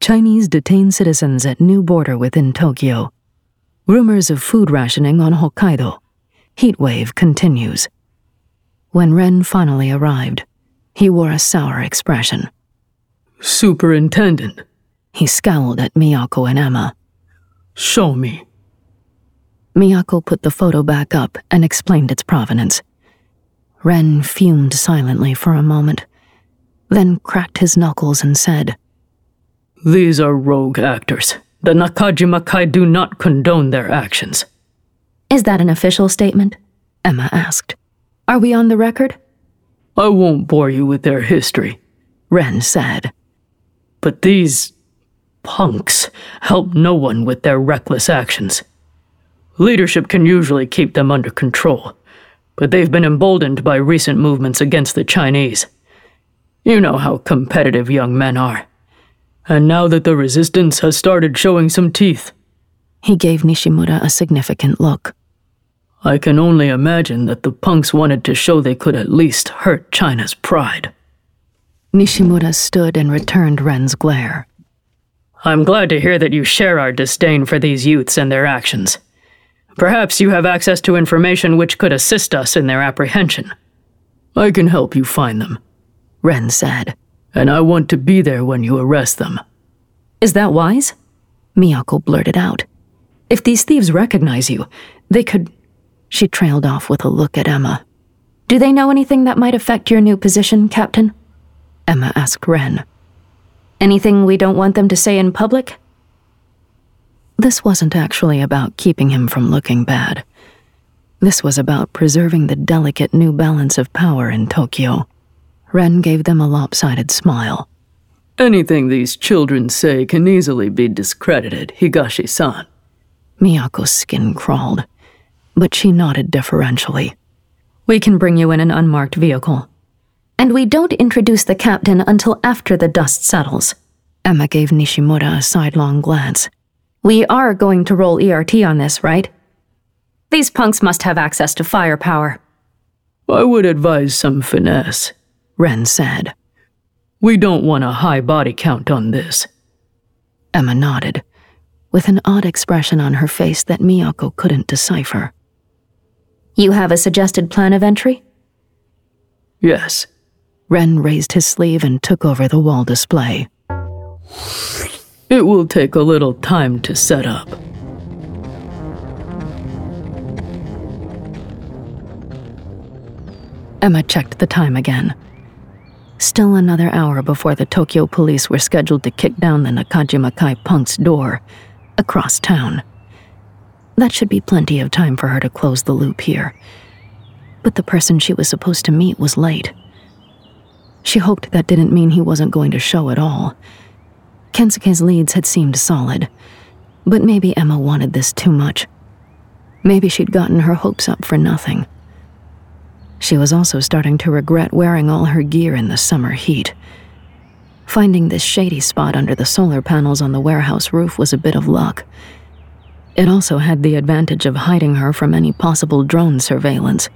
Chinese detain citizens at new border within Tokyo. Rumors of food rationing on Hokkaido. Heat wave continues. When Ren finally arrived, he wore a sour expression. Superintendent. He scowled at Miyako and Emma. Show me. Miyako put the photo back up and explained its provenance. Ren fumed silently for a moment, then cracked his knuckles and said, These are rogue actors. The Nakajima Kai do not condone their actions. Is that an official statement? Emma asked. Are we on the record? I won't bore you with their history, Ren said. But these punks help no one with their reckless actions. Leadership can usually keep them under control, but they've been emboldened by recent movements against the Chinese. You know how competitive young men are. And now that the resistance has started showing some teeth. He gave Nishimura a significant look. I can only imagine that the punks wanted to show they could at least hurt China's pride. Nishimura stood and returned Ren's glare. I'm glad to hear that you share our disdain for these youths and their actions. Perhaps you have access to information which could assist us in their apprehension. I can help you find them, Ren said. And I want to be there when you arrest them. Is that wise? Miyako blurted out. If these thieves recognize you, they could she trailed off with a look at Emma. Do they know anything that might affect your new position, Captain? Emma asked Ren. Anything we don't want them to say in public? This wasn't actually about keeping him from looking bad. This was about preserving the delicate new balance of power in Tokyo. Ren gave them a lopsided smile. Anything these children say can easily be discredited, Higashi san. Miyako's skin crawled but she nodded deferentially. We can bring you in an unmarked vehicle. And we don't introduce the captain until after the dust settles. Emma gave Nishimura a sidelong glance. We are going to roll ERT on this, right? These punks must have access to firepower. I would advise some finesse, Ren said. We don't want a high body count on this. Emma nodded. with an odd expression on her face that Miyako couldn't decipher. You have a suggested plan of entry? Yes. Ren raised his sleeve and took over the wall display. It will take a little time to set up. Emma checked the time again. Still another hour before the Tokyo police were scheduled to kick down the Nakajima Kai punk's door across town. That should be plenty of time for her to close the loop here. But the person she was supposed to meet was late. She hoped that didn't mean he wasn't going to show at all. Kensuke's leads had seemed solid, but maybe Emma wanted this too much. Maybe she'd gotten her hopes up for nothing. She was also starting to regret wearing all her gear in the summer heat. Finding this shady spot under the solar panels on the warehouse roof was a bit of luck. It also had the advantage of hiding her from any possible drone surveillance.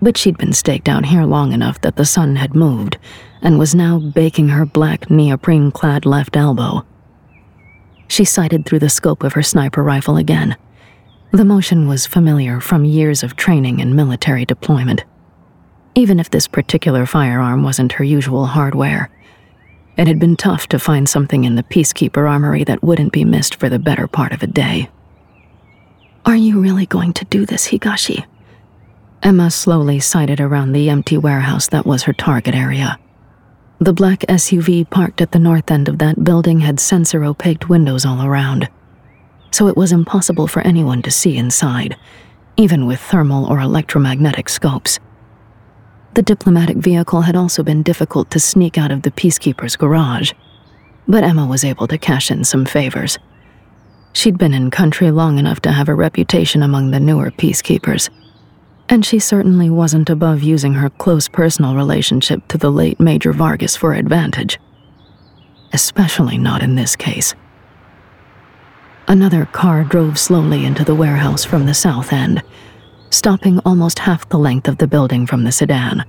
But she'd been staked out here long enough that the sun had moved and was now baking her black neoprene clad left elbow. She sighted through the scope of her sniper rifle again. The motion was familiar from years of training and military deployment even if this particular firearm wasn't her usual hardware. It had been tough to find something in the Peacekeeper armory that wouldn't be missed for the better part of a day. Are you really going to do this, Higashi? Emma slowly sighted around the empty warehouse that was her target area. The black SUV parked at the north end of that building had sensor opaqued windows all around, so it was impossible for anyone to see inside, even with thermal or electromagnetic scopes. The diplomatic vehicle had also been difficult to sneak out of the Peacekeeper's garage, but Emma was able to cash in some favors. She'd been in country long enough to have a reputation among the newer Peacekeepers, and she certainly wasn't above using her close personal relationship to the late Major Vargas for advantage. Especially not in this case. Another car drove slowly into the warehouse from the south end stopping almost half the length of the building from the sedan.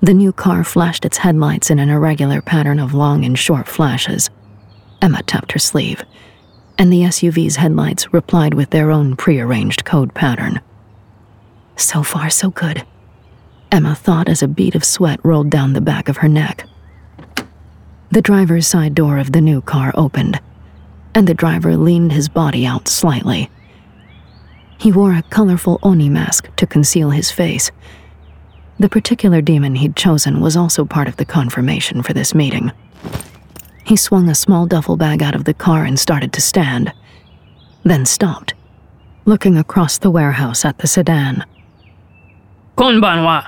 The new car flashed its headlights in an irregular pattern of long and short flashes. Emma tapped her sleeve, and the SUV's headlights replied with their own prearranged code pattern. So far, so good. Emma thought as a bead of sweat rolled down the back of her neck. The driver's side door of the new car opened, and the driver leaned his body out slightly. He wore a colorful Oni mask to conceal his face. The particular demon he'd chosen was also part of the confirmation for this meeting. He swung a small duffel bag out of the car and started to stand, then stopped, looking across the warehouse at the sedan. Konbanwa,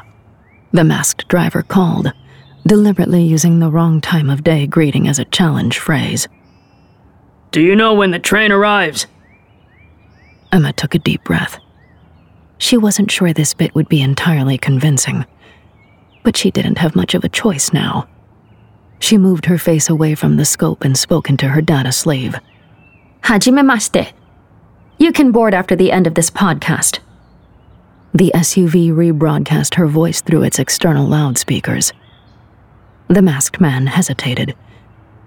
the masked driver called, deliberately using the wrong time of day greeting as a challenge phrase. Do you know when the train arrives? Emma took a deep breath. She wasn't sure this bit would be entirely convincing, but she didn't have much of a choice now. She moved her face away from the scope and spoke into her data slave. Hajime Hajimemashite. You can board after the end of this podcast. The SUV rebroadcast her voice through its external loudspeakers. The masked man hesitated,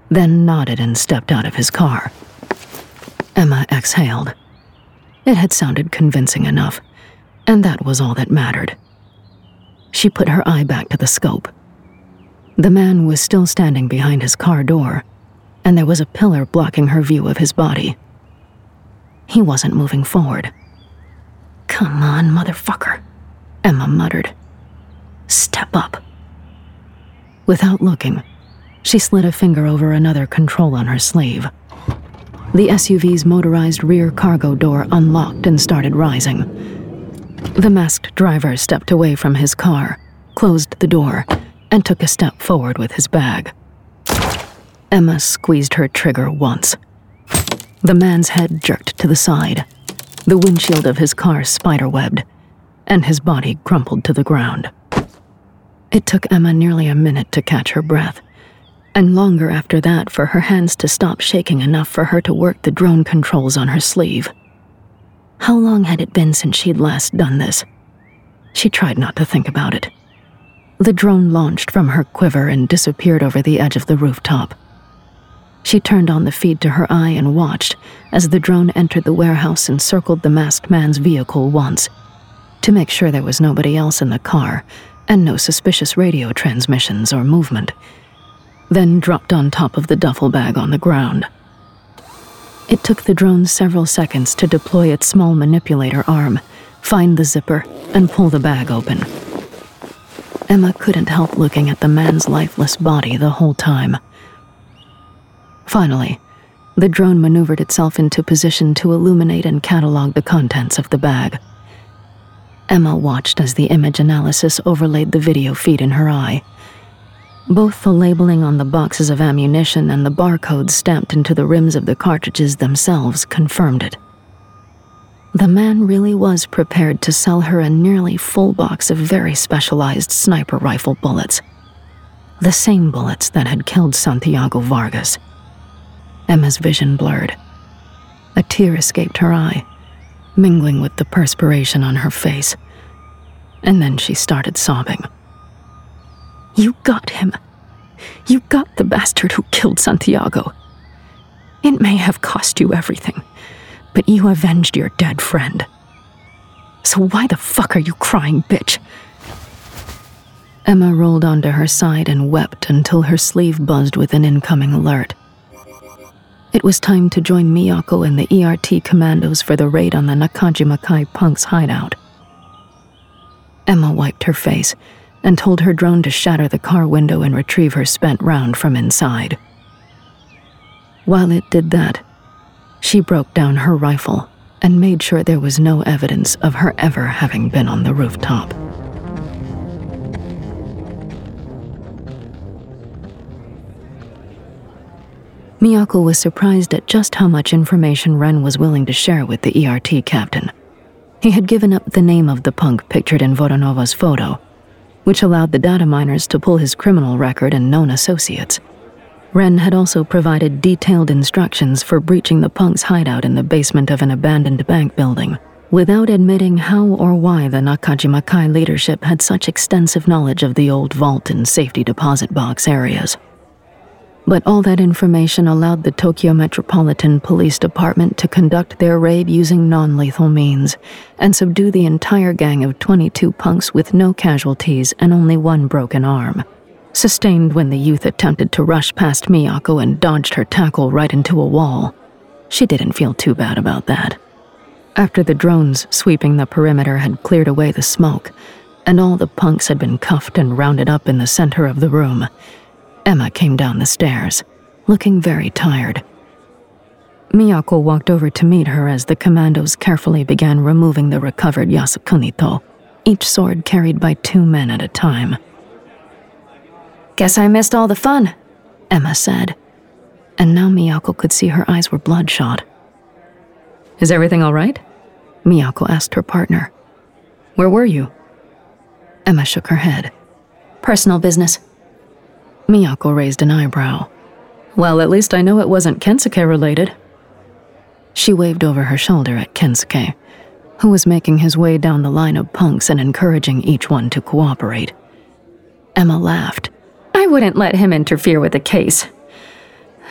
then nodded and stepped out of his car. Emma exhaled. It had sounded convincing enough, and that was all that mattered. She put her eye back to the scope. The man was still standing behind his car door, and there was a pillar blocking her view of his body. He wasn't moving forward. Come on, motherfucker, Emma muttered. Step up. Without looking, she slid a finger over another control on her sleeve. The SUV's motorized rear cargo door unlocked and started rising. The masked driver stepped away from his car, closed the door, and took a step forward with his bag. Emma squeezed her trigger once. The man's head jerked to the side. The windshield of his car spiderwebbed, and his body crumpled to the ground. It took Emma nearly a minute to catch her breath and longer after that for her hands to stop shaking enough for her to work the drone controls on her sleeve. How long had it been since she'd last done this? She tried not to think about it. The drone launched from her quiver and disappeared over the edge of the rooftop. She turned on the feed to her eye and watched as the drone entered the warehouse and circled the masked man's vehicle once to make sure there was nobody else in the car and no suspicious radio transmissions or movement, then dropped on top of the duffel bag on the ground. It took the drone several seconds to deploy its small manipulator arm, find the zipper, and pull the bag open. Emma couldn't help looking at the man's lifeless body the whole time. Finally, the drone maneuvered itself into position to illuminate and catalog the contents of the bag. Emma watched as the image analysis overlaid the video feed in her eye. Both the labeling on the boxes of ammunition and the barcodes stamped into the rims of the cartridges themselves confirmed it. The man really was prepared to sell her a nearly full box of very specialized sniper rifle bullets. The same bullets that had killed Santiago Vargas. Emma's vision blurred. A tear escaped her eye, mingling with the perspiration on her face. And then she started sobbing. You got him. You got the bastard who killed Santiago. It may have cost you everything, but you avenged your dead friend. So why the fuck are you crying, bitch? Emma rolled onto her side and wept until her sleeve buzzed with an incoming alert. It was time to join Miyako and the ERT commandos for the raid on the Nakajima Kai punk's hideout. Emma wiped her face and told her drone to shatter the car window and retrieve her spent round from inside. While it did that, she broke down her rifle and made sure there was no evidence of her ever having been on the rooftop. Miyako was surprised at just how much information Ren was willing to share with the ERT captain. He had given up the name of the punk pictured in Voronova's photo, which allowed the data miners to pull his criminal record and known associates. Ren had also provided detailed instructions for breaching the punk's hideout in the basement of an abandoned bank building, without admitting how or why the Nakajimakai leadership had such extensive knowledge of the old vault and safety deposit box areas. But all that information allowed the Tokyo Metropolitan Police Department to conduct their raid using non lethal means and subdue the entire gang of 22 punks with no casualties and only one broken arm. Sustained when the youth attempted to rush past Miyako and dodged her tackle right into a wall. She didn't feel too bad about that. After the drones sweeping the perimeter had cleared away the smoke, and all the punks had been cuffed and rounded up in the center of the room, Emma came down the stairs, looking very tired. Miyako walked over to meet her as the commandos carefully began removing the recovered Yasukunito, each sword carried by two men at a time. Guess I missed all the fun, Emma said. And now Miyako could see her eyes were bloodshot. Is everything all right? Miyako asked her partner. Where were you? Emma shook her head. Personal business. Miyako raised an eyebrow. Well, at least I know it wasn't Kensuke related. She waved over her shoulder at Kensuke, who was making his way down the line of punks and encouraging each one to cooperate. Emma laughed. I wouldn't let him interfere with the case.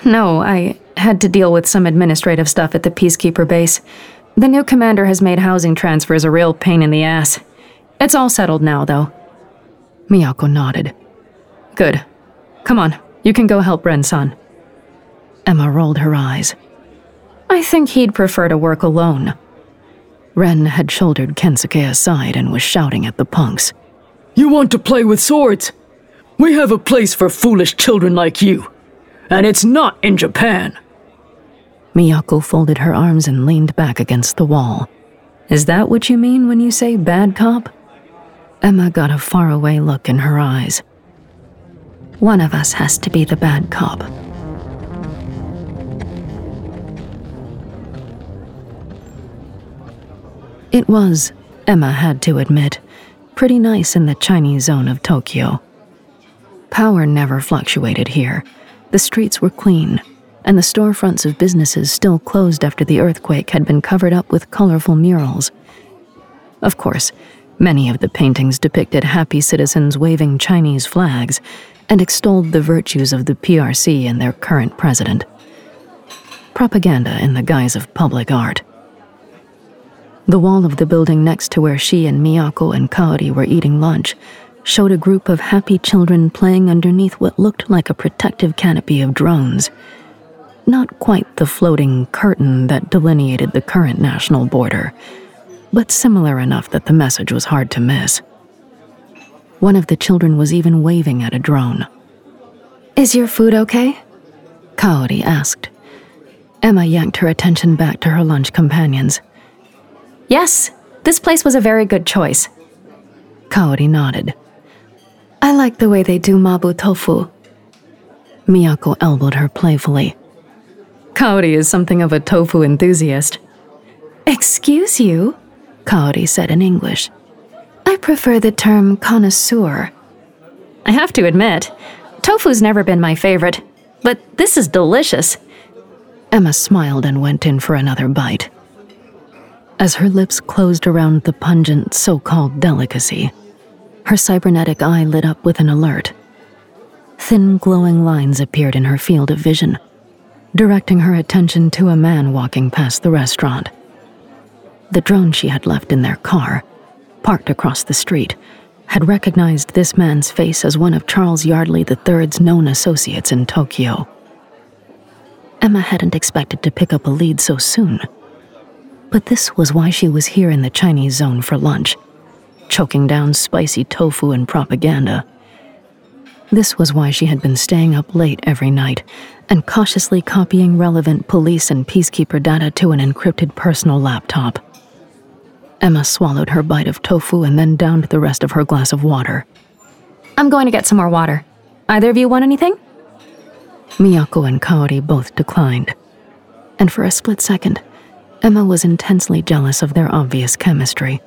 No, I had to deal with some administrative stuff at the Peacekeeper base. The new commander has made housing transfers a real pain in the ass. It's all settled now, though. Miyako nodded. Good. Come on, you can go help Ren-san. Emma rolled her eyes. I think he'd prefer to work alone. Ren had shouldered Kensuke aside and was shouting at the punks. You want to play with swords? We have a place for foolish children like you. And it's not in Japan. Miyako folded her arms and leaned back against the wall. Is that what you mean when you say bad cop? Emma got a faraway look in her eyes. One of us has to be the bad cop. It was, Emma had to admit, pretty nice in the Chinese zone of Tokyo. Power never fluctuated here. The streets were clean, and the storefronts of businesses still closed after the earthquake had been covered up with colorful murals. Of course, many of the paintings depicted happy citizens waving Chinese flags and extolled the virtues of the PRC and their current president. propaganda in the guise of public art. The wall of the building next to where she and Miyako and Kaori were eating lunch showed a group of happy children playing underneath what looked like a protective canopy of drones. Not quite the floating curtain that delineated the current national border, but similar enough that the message was hard to miss. One of the children was even waving at a drone. Is your food okay? Kaori asked. Emma yanked her attention back to her lunch companions. Yes, this place was a very good choice. Kaori nodded. I like the way they do mabu tofu. Miyako elbowed her playfully. Kaori is something of a tofu enthusiast. Excuse you? Kaori said in English. I prefer the term connoisseur. I have to admit, tofu's never been my favorite, but this is delicious. Emma smiled and went in for another bite. As her lips closed around the pungent so called delicacy, her cybernetic eye lit up with an alert. Thin, glowing lines appeared in her field of vision, directing her attention to a man walking past the restaurant. The drone she had left in their car, parked across the street, had recognized this man's face as one of Charles Yardley III's known associates in Tokyo. Emma hadn't expected to pick up a lead so soon. But this was why she was here in the Chinese zone for lunch, choking down spicy tofu and propaganda. This was why she had been staying up late every night and cautiously copying relevant police and peacekeeper data to an encrypted personal laptop. Emma swallowed her bite of tofu and then downed the rest of her glass of water. I'm going to get some more water. Either of you want anything? Miyako and Kaori both declined. And for a split second, Emma was intensely jealous of their obvious chemistry.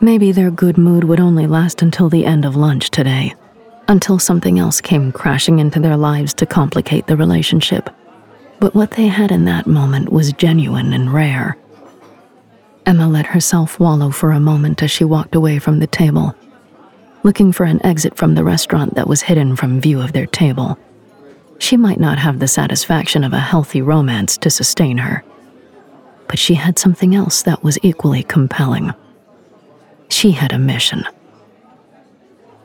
Maybe their good mood would only last until the end of lunch today, until something else came crashing into their lives to complicate the relationship. But what they had in that moment was genuine and rare. Emma let herself wallow for a moment as she walked away from the table, looking for an exit from the restaurant that was hidden from view of their table. She might not have the satisfaction of a healthy romance to sustain her but she had something else that was equally compelling. She had a mission.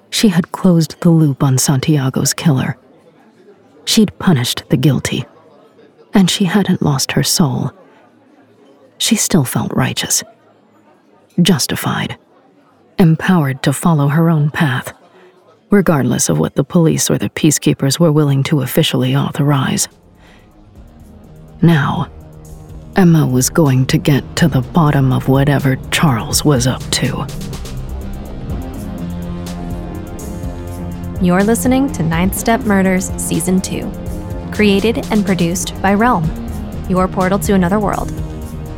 She had closed the loop on Santiago's killer. She'd punished the guilty. And she hadn't lost her soul. She still felt righteous, justified, empowered to follow her own path, regardless of what the police or the peacekeepers were willing to officially authorize. Now, Emma was going to get to the bottom of whatever Charles was up to. You're listening to Ninth Step Murders Season 2, created and produced by Realm, your portal to another world.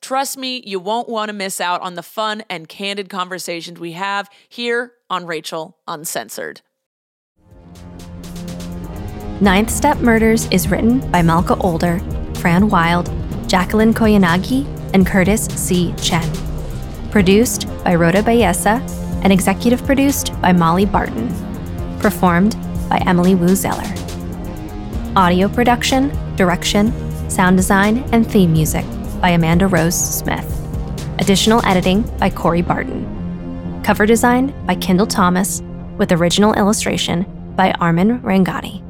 Trust me, you won't want to miss out on the fun and candid conversations we have here on Rachel Uncensored. Ninth Step Murders is written by Malka Older, Fran Wilde, Jacqueline Koyanagi, and Curtis C. Chen. Produced by Rhoda Belleza and executive produced by Molly Barton. Performed by Emily Woo Zeller. Audio production, direction, sound design, and theme music by Amanda Rose Smith. Additional editing by Corey Barton. Cover design by Kendall Thomas, with original illustration by Armin Rangati.